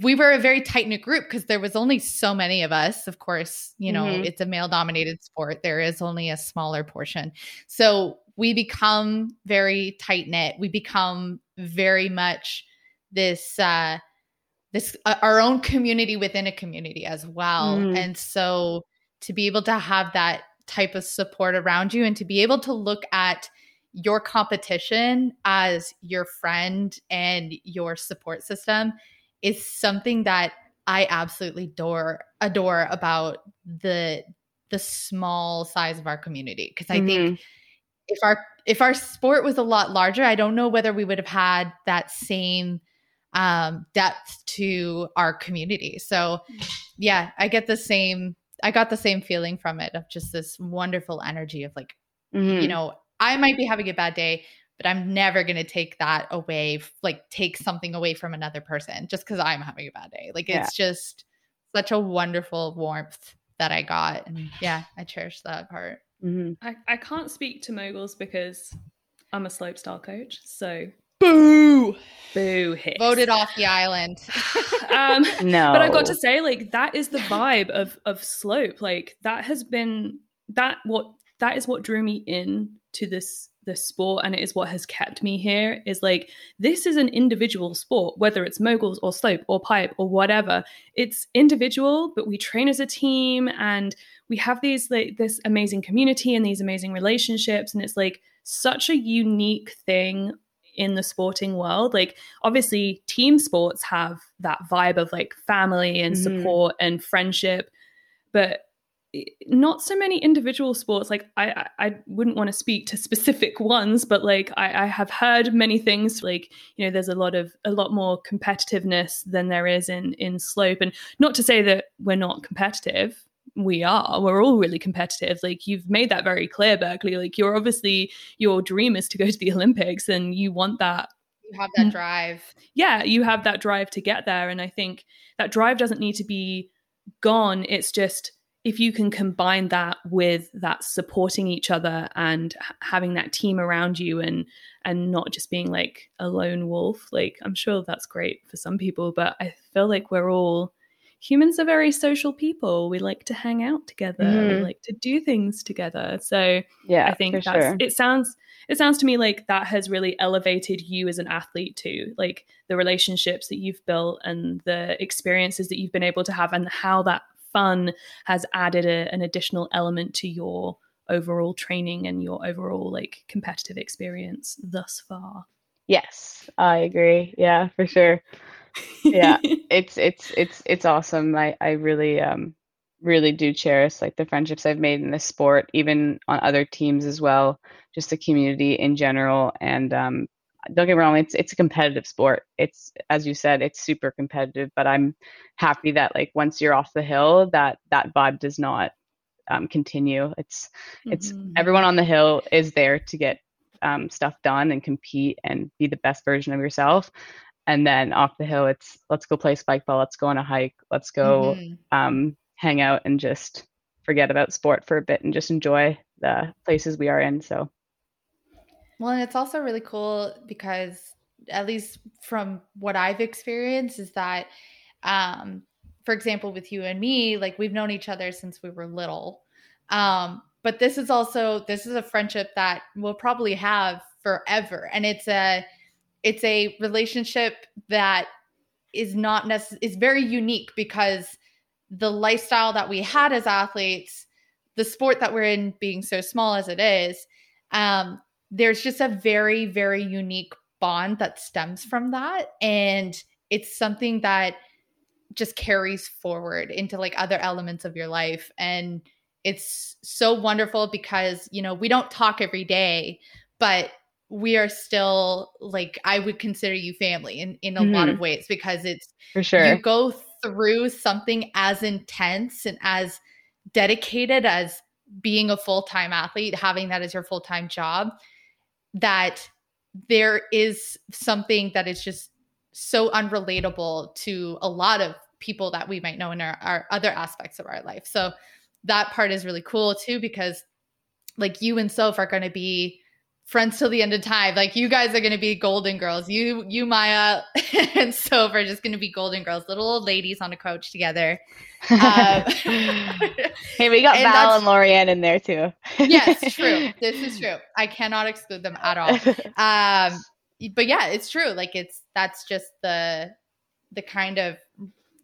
we were a very tight knit group because there was only so many of us. Of course, you know, mm-hmm. it's a male dominated sport. There is only a smaller portion. So we become very tight knit. We become very much this uh this uh, our own community within a community as well. Mhm. And so to be able to have that type of support around you and to be able to look at your competition as your friend and your support system is something that I absolutely adore adore about the the small size of our community because I think Mhm. if our if our sport was a lot larger, I don't know whether we would have had that same um, depth to our community. So, yeah, I get the same. I got the same feeling from it of just this wonderful energy of like, Mhm. you know, I might be having a bad day, but I'm never going to take that away, like take something away from another person just because I'm having a bad day. Like, Yeah. it's just such a wonderful warmth that I got. And yeah, I cherish that part. Mhm. I, I can't speak to moguls because I'm a slopestyle coach. So Boo! boo hits. Voted off the island. um, No. but I've got to say, like, that is the vibe of of slope. Like that has been that what that is what drew me in to this this sport and it is what has kept me here is like this is an individual sport whether it's moguls or slope or pipe or whatever it's individual but we train as a team and we have these like this amazing community and these amazing relationships and it's like such a unique thing in the sporting world like obviously team sports have that vibe of like family and Mhm. support and friendship but not so many individual sports like i i, I wouldn't want to speak to specific ones but like I, I have heard many things like you know there's a lot of a lot more competitiveness than there is in in slope and not to say that we're not competitive we are we're all really competitive like you've made that very clear berkeley like you're obviously your dream is to go to the olympics and you want that You have that mm. drive. yeah, you have that drive to get there. And I think that drive doesn't need to be gone. It's just if you can combine that with that supporting each other and having that team around you and and not just being like a lone wolf like i'm sure that's great for some people but i feel like we're all humans are very social people we like to hang out together we Mhm. like to do things together so Yeah, I think that's sure. it sounds it sounds to me like that has really elevated you as an athlete too. Like the relationships that you've built and the experiences that you've been able to have and how that fun has added a, an additional element to your overall training and your overall like competitive experience thus far. Yes, I agree. Yeah, for sure. Yeah. It's it's it's it's awesome. I I really um really do cherish like the friendships I've made in this sport, even on other teams as well, just the community in general. And um don't get me wrong, it's it's a competitive sport. It's as you said, it's super competitive, but I'm happy that like once you're off the hill, that that vibe does not um, continue. It's it's Mhm. everyone on the hill is there to get um, stuff done and compete and be the best version of yourself. And then off the hill, it's let's go play spike ball, let's go on a hike, let's go Mhm. um, hang out and just forget about sport for a bit and just enjoy the places we are in. So Well, and it's also really cool because, at least from what I've experienced, is that, um, for example, with you and me, like we've known each other since we were little. Um, but this is also this is a friendship that we'll probably have forever, and it's a it's a relationship that is not necess- is very unique because the lifestyle that we had as athletes, the sport that we're in being so small as it is, um, there's just a very very unique bond that stems from that. And it's something that just carries forward into like other elements of your life. And it's so wonderful because you know we don't talk every day but we are still like i would consider you family in in a lot of mm-hmm. ways because it's for sure. you go through something as intense and as dedicated as being a full-time athlete having that as your full-time job that there is something that is just so unrelatable to a lot of people that we might know in our, our other aspects of our life so that part is really cool too because like you and soph are going to be friends till the end of time. Like you guys are going to be golden girls. You you maya and soph are just going to be golden girls little old ladies on a coach together. Um, hey, we got and Val and Lorianne in there too. yes true. This is true. I cannot exclude them at all. Um but yeah, it's true. Like it's that's just the the kind of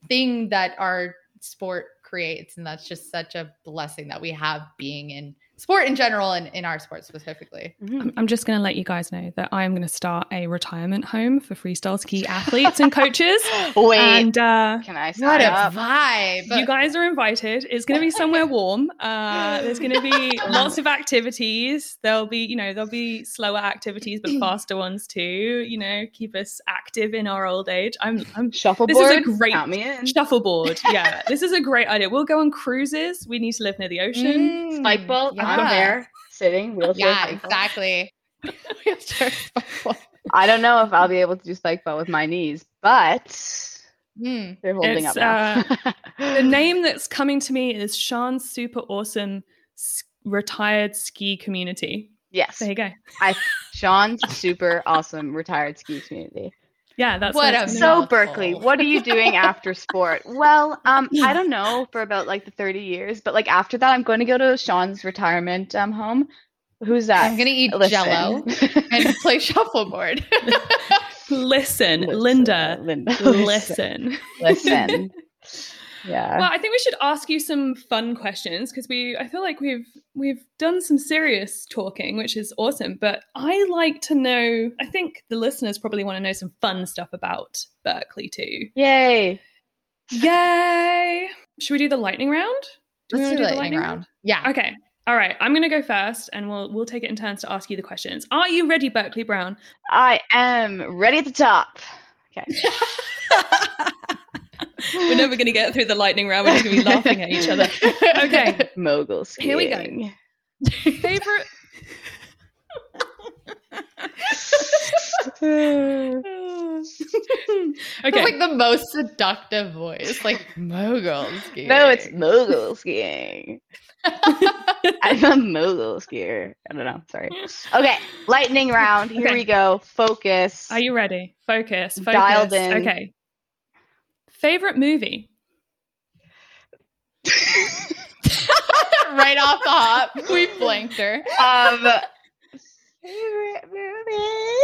thing that our sport creates, and that's just such a blessing that we have being in sport in general and in our sport specifically. I'm, I'm just going to let you guys know that I am going to start a retirement home for freestyle ski athletes and coaches. Wait, And uh, can I What sign a up? vibe! you guys are invited. It's going to be somewhere warm. Uh, there's going to be lots of activities. There'll be, you know, there'll be slower activities, but faster ones too. You know, keep us active in our old age. I'm, I'm Shuffleboard. This is a great- Count me in. shuffleboard. Yeah, this is a great idea. We'll go on cruises. We need to live near the ocean. Mm, Spike ball. yeah. I'm there, sitting wheelchair. Yeah, spike ball. exactly. Wheelchair spike. I don't know if I'll be able to do spike ball with my knees, but Hmm. they're holding It's, up now. The name that's coming to me is Sean's super awesome s- retired ski community. yes, There you go. I Sean's super awesome retired ski community. Yeah, that's What it's So. Berkeley, what are you doing after sport? Well, um, I don't know for about like the 30 years, but like after that, I'm going to go to Sean's retirement um home. Who's that? I'm gonna eat Listen. Jello and play shuffleboard. be- Listen, Linda. Linda, Listen. listen. Yeah. Well, I think we should ask you some fun questions because we I feel like we've we've done some serious talking, which is awesome. But I like to know, I think the listeners probably want to know some fun stuff about Berkeley too. Yay. Yay! Should we do the lightning round? Do Let's wanna do lightning round. Yeah. Okay. All right. I'm going to go first and we'll we'll take it in turns to ask you the questions. Are you ready, Berkeley Brown? I am ready at the top. Okay. We're never going to get through the lightning round. We're just going to be laughing at each other. Okay. Mogul Here we go. Favorite It's Okay. like the most seductive voice, like mogul skiing. No, it's mogul skiing. I'm a mogul skier. I don't know. Sorry. Okay, lightning round. Here Okay. we go. Focus. Are you ready? Focus. Focus. Dialed in. Okay. Favorite movie? right off the hop. We blanked her. um, favorite movie?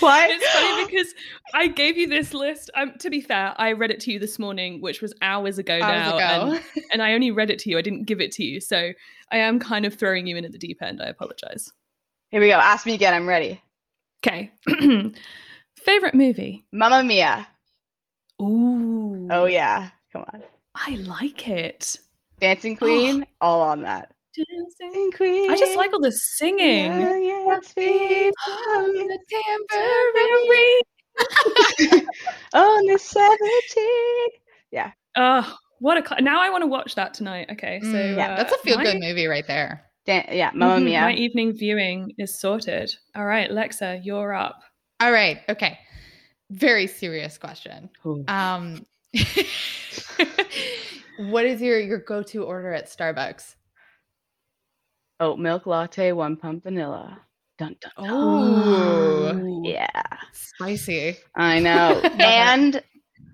what? It's funny because I gave you this list. Um, to be fair, I read it to you this morning, which was hours ago Hours now, ago. And, and I only read it to you. I didn't give it to you, so I am kind of throwing you in at the deep end. I apologize. Here we go. Ask me again. I'm ready. Okay. Favorite movie? Mamma Mia. Ooh. Oh yeah. Come on. I like it. Dancing Queen. All on that. Dancing Queen. I just like all the singing. Yeah, yeah, speed on The on the 17. Oh, what a cl- now I want to watch that tonight. Okay, so Mm, yeah, uh, that's a feel good my- movie right there. Dan- yeah, Mamma Mhm, Mia. My evening viewing is sorted. All right, Lexa, you're up. All right. Okay. Very serious question. Ooh. Um, what is your your go to order at Starbucks? Oat milk latte, one pump vanilla. Dun, dun, dun. Oh, Yeah, spicy. I know. and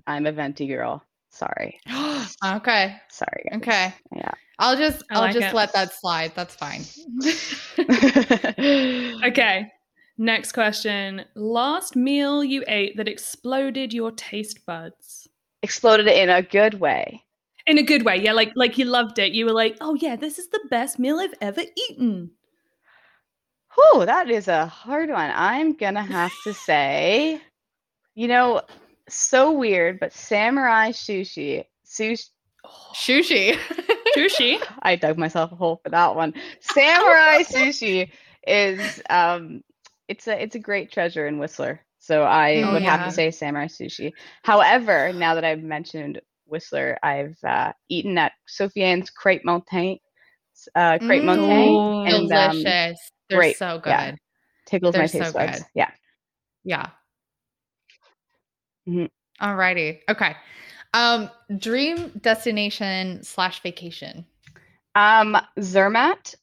I'm a venti girl. Sorry. okay. Sorry. guys. Okay. Yeah. I'll just I I'll like just it. let that slide. That's fine. Okay, next question. Last meal you ate that exploded your taste buds Exploded in a good way. in a good way. Yeah, like like you loved it. You were like, oh yeah, this is the best meal I've ever eaten. Whew, that is a hard one. I'm gonna have to say, you know, so weird, but samurai sushi. Sushi. Sushi. Sushi. I dug myself a hole for that one. Samurai sushi is um, it's a it's a great treasure in Whistler. So I Oh, would have to say samurai sushi. However, now that I've mentioned Whistler, I've uh, eaten at Sofiane's Crepe Montagne, uh, Crepe Mm. Montagne, and um, They're great. so good. Yeah. tickles They're my so taste buds. good. Yeah. Yeah. Mhm. Alrighty. Okay. Um, dream destination slash vacation. Um, Zermatt,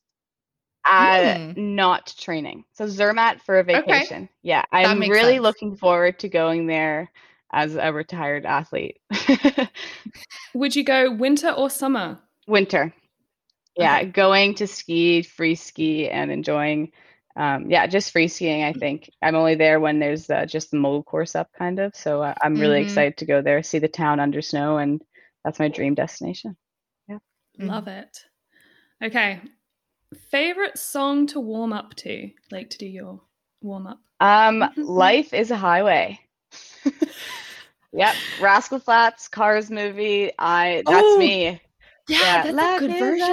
uh, Mm. not training. So Zermatt for a vacation. Yeah, I'm really sense. looking forward to going there as a retired athlete. Would you go winter or summer? Winter. Yeah, Okay. going to ski, free ski, and enjoying um, yeah, just free skiing. I think I'm only there when there's uh, just the mogul course up, kind of. So uh, I'm really Mhm. excited to go there, see the town under snow, and that's my dream destination. Yeah. Love it. Okay. Favorite song to warm up to? Like to do your warm up. Um, life is a highway. yep, Rascal Flatts, Cars movie. I that's Oh, me. Yeah, that's Life a good version.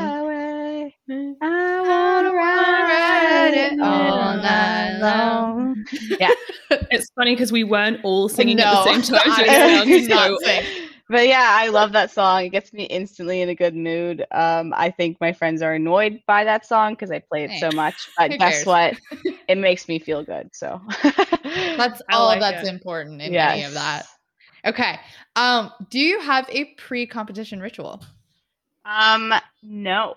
highway. Mm. I wanna ride it all night long. Yeah, It's funny because we weren't all singing at the same time. So it sounds so-. But yeah, I love that song. It gets me instantly in a good mood. Um, I think my friends are annoyed by that song because I play it so much. But guess cares? what? It makes me feel good. So That's all like that's it. important in any of that. Okay. Um, do you have a pre-competition ritual? Um, no.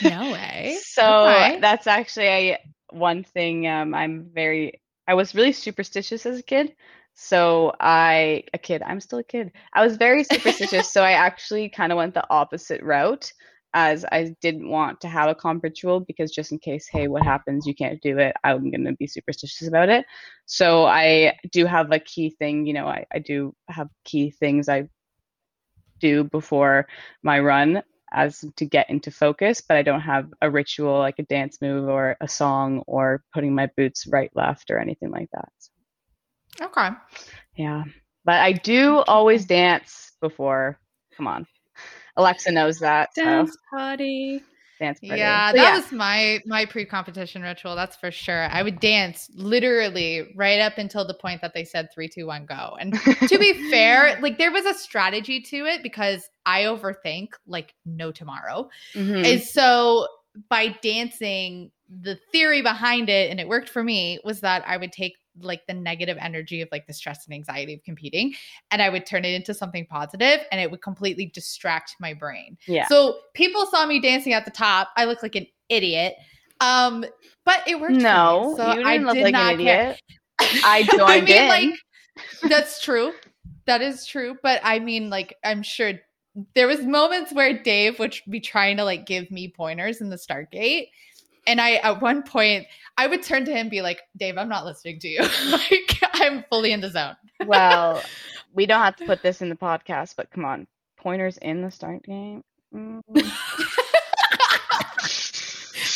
No way. So Okay. that's actually a, one thing um, I'm very, I was really superstitious as a kid. So I, a kid, I'm still a kid. I was very superstitious. so I actually kind of went the opposite route as I didn't want to have a comp ritual because just in case, hey, what happens? You can't do it. I'm going to be superstitious about it. So I do have a key thing, you know, I, I do have key things I do before my run as to get into focus, but I don't have a ritual like a dance move or a song or putting my boots right, left, or anything like that. So, Okay. yeah, but I do always dance before. Come on, Alexa knows that. so Dance party. dance party. Yeah, So, that yeah. was my my pre-competition ritual. That's for sure. I would dance literally right up until the point that they said three, two, one, go. And to be fair, like there was a strategy to it because I overthink like no tomorrow. Mhm. And so by dancing, the theory behind it, and it worked for me, was that I would take like the negative energy of like the stress and anxiety of competing and I would turn it into something positive and it would completely distract my brain. yeah. So people saw me dancing at the top. I looked like an idiot. Um, but it worked. for me, no, so you I didn't look did like not an care. idiot. I I joined mean, in. like that's true. That is true. But I mean, like, I'm sure there was moments where Dave would be trying to like give me pointers in the start gate. And I at one point I would turn to him and be like, Dave, I'm not listening to you. like I'm fully in the zone. well, we don't have to put this in the podcast, but come on, pointers in the start game. Mm.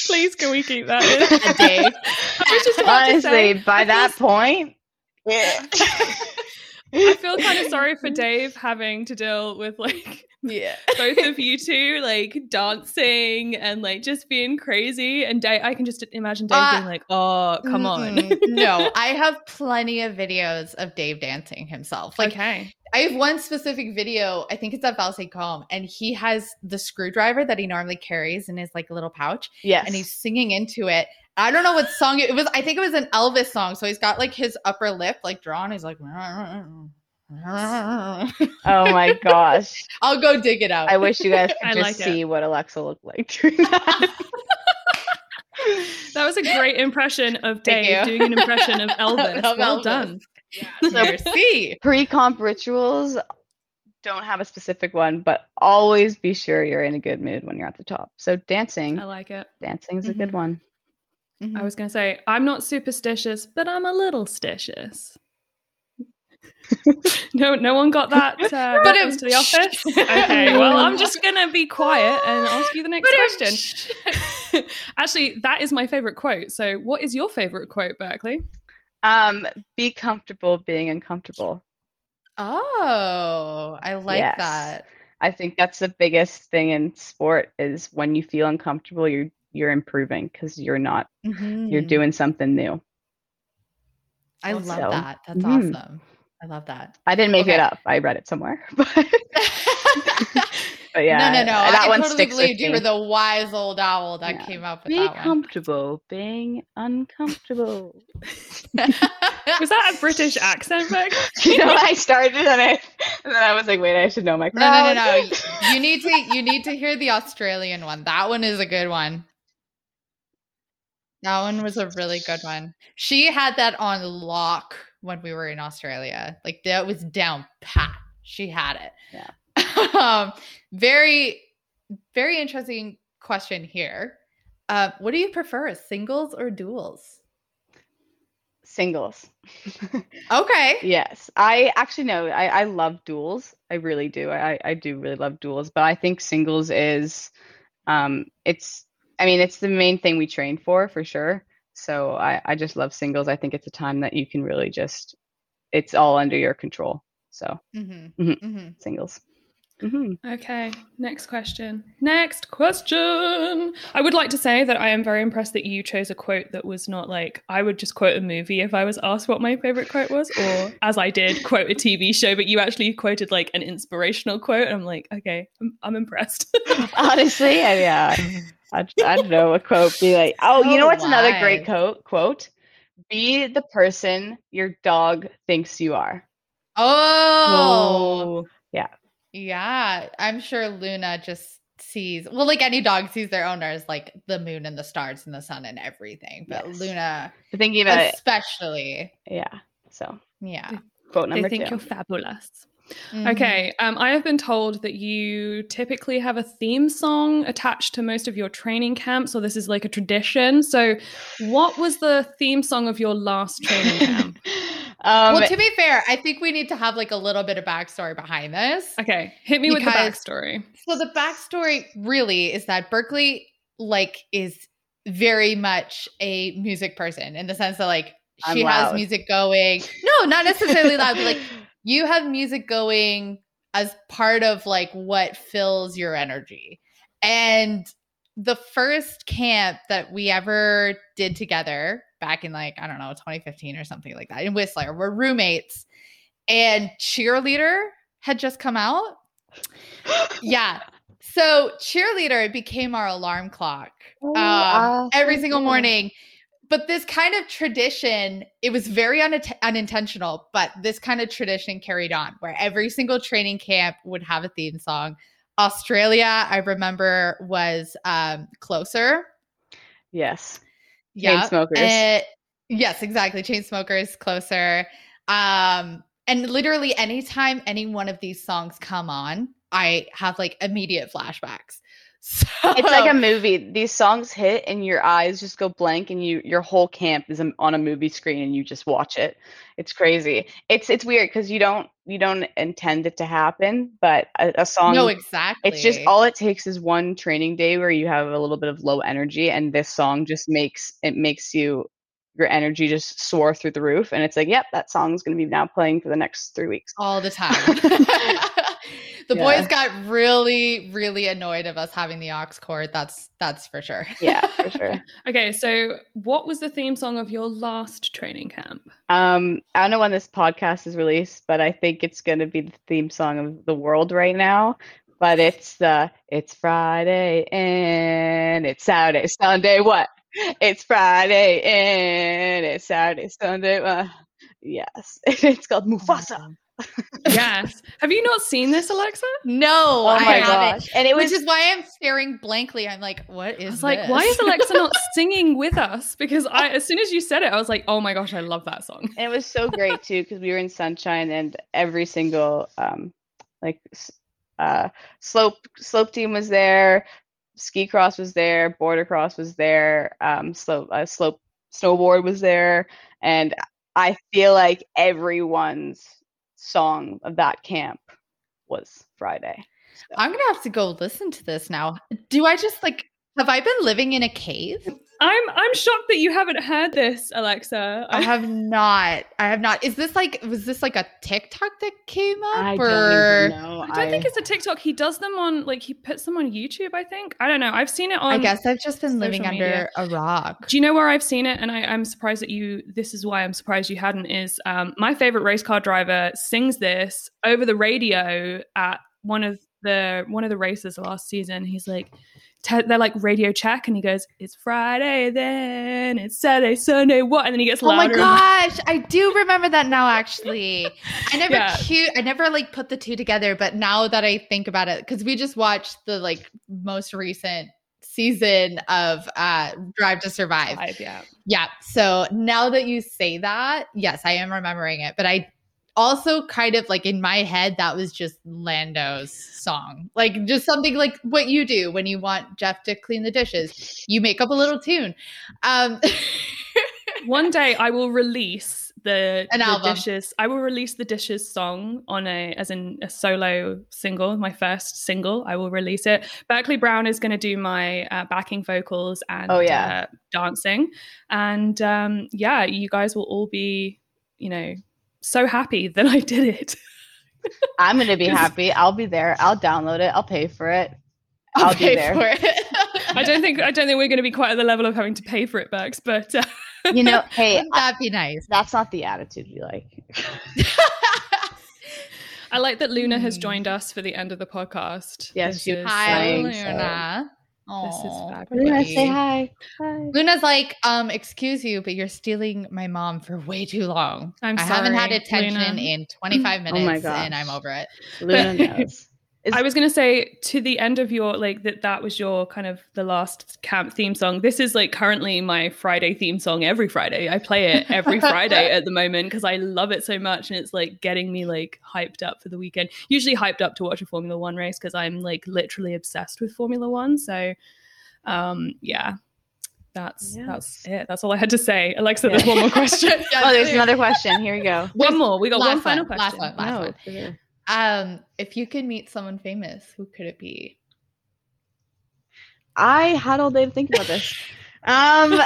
Please, can we keep that in? A day. I was just about to Honestly, by I that s- point, yeah. I feel kind of sorry for Dave having to deal with like Yeah. both of you two like dancing and like just being crazy. And Dave, I can just imagine Dave Uh, being like, "Oh, come on." Mm-mm. no, I have plenty of videos of Dave dancing himself. Like okay, I have one specific video. I think it's at Val Saint-Côme, and he has the screwdriver that he normally carries in his like little pouch, Yeah, and he's singing into it. I don't know what song it was. I think it was an Elvis song. So he's got like his upper lip like drawn. He's like, oh my gosh. I'll go dig it out. I wish you guys I could like just it. see what Alexa looked like doing that. that was a great impression of Thank Dave you. doing an impression of Elvis. Well Elvis. done. So Merci. pre-comp rituals don't have a specific one, but always be sure you're in a good mood when you're at the top. So dancing, I like it. dancing's a good Mhm. one. I was gonna say I'm not superstitious, but I'm a little stitious. No, no one got that uh, But it it- to the office. Okay, well, I'm just gonna be quiet and ask you the next question. Actually, that is my favorite quote. So, what is your favorite quote, Berkeley? Um, be comfortable being uncomfortable. Oh, I like Yes. that. I think that's the biggest thing in sport is when you feel uncomfortable, you're you're improving because you're not you're Mhm. doing something new. I love So, that. That's mhm. awesome. I love that. I didn't make it up. I read it somewhere. But, but yeah, no, no, no. that I one totally sticks with believed you me. were the wise old owl that Yeah. came up with Be that one. comfortable being uncomfortable. Was that a British accent, Berkeley? you know, I started and I and then I was like, wait, I should know my no, no, no, no. You need to you need to hear the Australian one. That one is a good one. That one was a really good one. She had that on lock when we were in Australia. Like that was down pat. She had it. Yeah. um, very, very interesting question here. Uh, what do you prefer, singles or duels? Singles. Okay. yes. I actually know I, I love duels. I really do. I, I do really love duels, but I think singles is um it's I mean it's the main thing we train for for sure. So I, I just love singles. I think it's a time that you can really just it's all under your control. So Mm-hmm. Mhm. Mm-hmm. singles. hmm Okay, next question. Next question. I would like to say that I am very impressed that you chose a quote that was not like I would just quote a movie if I was asked what my favorite quote was, or as I did, quote a TV show, but you actually quoted like an inspirational quote. And I'm like, okay, I'm, I'm impressed. Honestly, yeah, I, I don't know a quote. Be like, oh, you So know oh, what's another great quote? Quote: Be the person your dog thinks you are. Oh, Yeah. yeah. I'm sure Luna just sees, well, like any dog sees their owner as like the moon and the stars and the sun and everything. But Yes. Luna, But thinking about it, especially, yeah. So yeah. quote number they number think two. you're fabulous. Mhm. Okay, um, I have been told that you typically have a theme song attached to most of your training camps, or this is like a tradition. So, what was the theme song of your last training camp? um, well, to be fair, I think we need to have like a little bit of backstory behind this. Okay, hit me with the backstory. So the backstory really is that Berkeley like is very much a music person in the sense that like she has music going. No, not necessarily loud, but like you have music going as part of like what fills your energy. And the first camp that we ever did together back in like, I don't know, 2015 or something like that in Whistler, we're roommates and cheerleader had just come out. Yeah. So cheerleader became our alarm clock Oh, um, ah, every single morning. But this kind of tradition, it was very un- unintentional, but this kind of tradition carried on where every single training camp would have a theme song. Australia, I remember, was um, closer. yes. Yeah. Chainsmokers. Uh, yes, exactly. Chainsmokers, closer. Um, and literally anytime any one of these songs come on, I have like immediate flashbacks. So It's like a movie. These songs hit and your eyes just go blank and you your whole camp is on a movie screen and you just watch it. It's crazy. It's it's weird because you don't you don't intend it to happen, but a, a song no, exactly. It's just all it takes is one training day where you have a little bit of low energy, and this song just makes it makes you your energy just soar through the roof. And it's like, yep, that song's going to be now playing for the next three weeks. all the time. the Yeah. boys got really, really annoyed of us having the aux cord. That's that's for sure. Yeah, for sure. Okay, so what was the theme song of your last training camp? Um, I don't know when this podcast is released, but I think it's going to be the theme song of the world right now. But it's the it's Friday and it's Saturday, Sunday. What? It's Friday and it's Saturday, Sunday. Uh, yes, it's called Mufasa. Yes. Have you not seen this, Alexa? No, Oh I my haven't. gosh! And it was Which is why I'm staring blankly. I'm like, what is I was like, why is Alexa not singing with us? Because I, as soon as you said it, I was like, oh my gosh, I love that song. And it was so great too because we were in sunshine and every single um like uh slope slope team was there, ski cross was there, border cross was there, um slope uh, slope snowboard was there, and I feel like everyone's song of that camp was Friday. So- I'm gonna have to go listen to this now. Do I just like have I been living in a cave? I'm I'm shocked that you haven't heard this, Alexa. I have not. I have not. Is this like was this like a TikTok that came up? I or don't even know. I don't think it's a TikTok. He does them on like he puts them on YouTube. I think I don't know. I've seen it on. I guess I've just been living media. under a rock. Do you know where I've seen it? And I, I'm surprised that you. This is why I'm surprised you hadn't. Is um, my favorite race car driver sings this over the radio at one of the one of the races last season. He's like, te- they're like radio check, and he goes, "It's Friday, then it's Saturday, Sunday, what?" And then he gets like, Oh my gosh, I do remember that now. Actually, I never Yeah. cute. I never like put the two together, but now that I think about it, because we just watched the like most recent season of uh Drive to Survive. Yeah. Yeah. So now that you say that, yes, I am remembering it. But I also kind of like in my head, that was just Lando's song. Like just something like what you do when you want Jeff to clean the dishes. You make up a little tune. Um One day I will release the, An the album. dishes. I will release the dishes song on a as in a solo single, my first single. I will release it. Berkeley Brown is going to do my uh, backing vocals and Oh, yeah. uh, dancing, and um, yeah, you guys will all be, you know, so happy that I did it. I'm gonna be happy. I'll be there. I'll download it. I'll pay for it. I'll, I'll be pay there. for it. I don't think I don't think we're going to be quite at the level of having to pay for it, Berks, but. Uh, You know, hey, Wouldn't be nice? that's not the attitude we like. I like that Luna has Hmm. joined us for the end of the podcast. Yes, This she- is, Hi, Saying so. Luna. This is fabulous. Luna, say hi. Hi. Luna's like, um, excuse you, but you're stealing my mom for way too long. I'm I haven't had sorry, attention Luna. in 25 Oh minutes my gosh. and I'm over it. Luna knows. Is- I was going to say to the end of your like that that was your kind of the last camp theme song. This is like currently my Friday theme song every Friday. I play it every Friday at the moment because I love it so much and it's like getting me like hyped up for the weekend. Usually hyped up to watch a Formula 1 race because I'm like literally obsessed with Formula 1. So um yeah. That's that's it. That's all I had to say. Alexa, there's one more question. oh, there's another question. Here we go. one more. We got Last one final one, last question. one. No, one. for sure. Um, if you could meet someone famous, who could it be? I had all day to think about this. Um,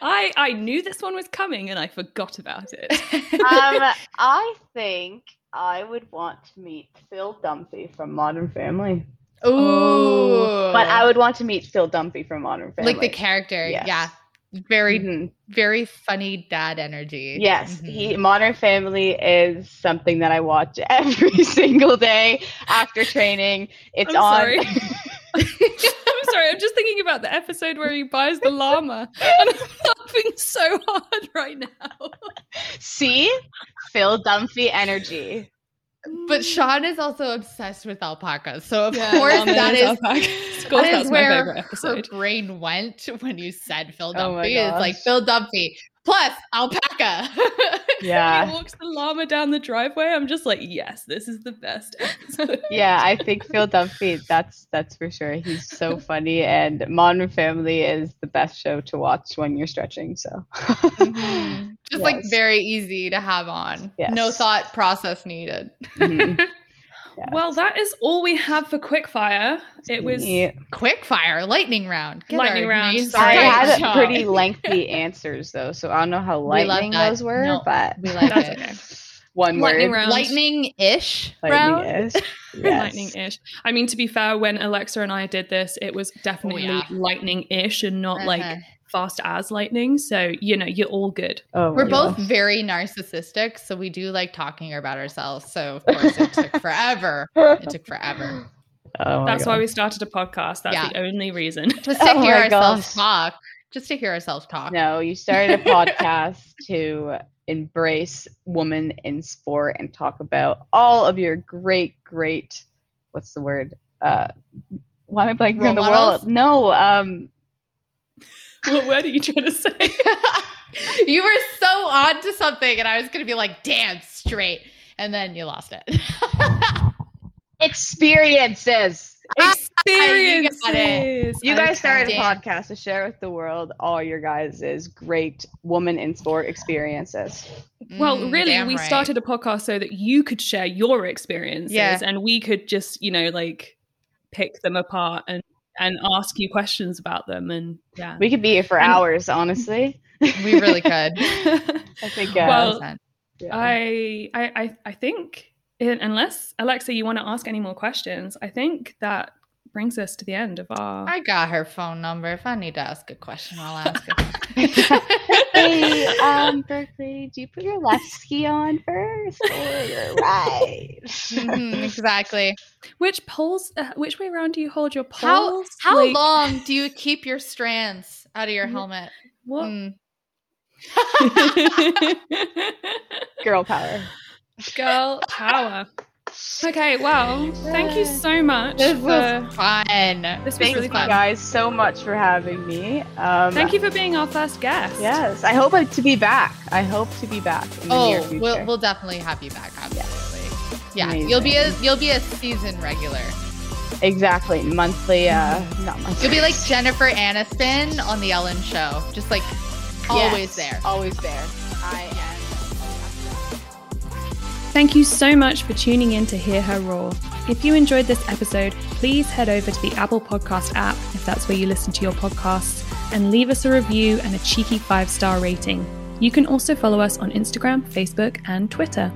I I knew this one was coming and I forgot about it. um, I think I would want to meet Phil Dunphy from Modern Family. Ooh, But I would want to meet Phil Dunphy from Modern Family. like the character. Yes. Yeah, very Mhm. very funny dad energy. Yes, Mhm. he Modern Family is something that I watch every single day after training. It's I'm on. sorry. I'm sorry. I'm just thinking about the episode where he buys the llama, and I'm laughing so hard right now. See, Phil Dunphy energy. But Sean is also obsessed with alpacas, so of Yeah, course that is alpacas. Of course, that that's is where her brain went when you said Phil Oh it's like. Phil plus alpaca. Yeah. He walks the llama down the driveway. I'm just like, yes, this is the best episode. Yeah, I think Phil Dunphy. That's that's for sure. He's so funny, and Modern Family is the best show to watch when you're stretching. So, Mhm. Just like very easy to have on. Yes. No thought process needed. Mhm. Yeah. Well, that is all we have for quickfire. It was Yeah. Quick fire, lightning round. Get Lightning our round. names Sorry. I had Sean. pretty lengthy answers though, so I don't know how We lightning that. those were, No, but we like that's it. okay. one Lightning word. round. Lightning-ish round. Lightning-ish. Yes. lightning-ish. I mean, to be fair, when Alexa and I did this, it was definitely yeah. lightning-ish and not like Uh-huh. Fast as lightning. So you know, you're all good. Oh, We're both gosh. very narcissistic, so we do like talking about ourselves. So of course it took forever. It took forever. Oh my That's why we started a podcast. That's Yeah. the only reason. Just to Oh hear ourselves gosh. talk. Just to hear ourselves talk. No, you started a podcast to embrace women in sport and talk about all of your great, great. What's the word? Uh, why am I blanking Role on the models? world? No, um, what word are you trying to say? you were so on to something, and I was gonna be like, damn straight. And then you lost it. experiences. Experiences. got. You guys started a podcast to share with the world all your guys' great woman in sport experiences. Well, Mm, really, damn we right. started a podcast so that you could share your experiences Yeah. and we could just, you know, like pick them apart and and ask you questions about them and yeah. We could be here for And- hours, honestly. We really could. I think. Uh, Well, yeah. I, I I I think in, unless Alexa you want to ask any more questions, I think that brings us to the end of our I got her phone number. If I need to ask a question, I'll ask it. hey, um, Berkeley, do you put your left ski on first or your right? Mhm, exactly. Which poles uh, which way around do you hold your poles? how Like, long do you keep your strands out of your helmet? What? Mm. Girl power. Girl power. Okay, well, thank you so much. This for, was fun. This was really fun. guys so much for having me. Um, Thank you for being our first guest. Yes, I hope to be back. I hope to be back in the near Oh, future. we'll we'll definitely have you back. Absolutely. Yeah, Amazing. you'll be a you'll be a season regular. exactly monthly. Uh, not monthly. You'll be like Jennifer Aniston on the Ellen Show, just like always Yes, there. Always there. I am. Thank you so much for tuning in to Hear Her Roar. If you enjoyed this episode, please head over to the Apple Podcast app, if that's where you listen to your podcasts, and leave us a review and a cheeky five star rating. You can also follow us on Instagram, Facebook, and Twitter.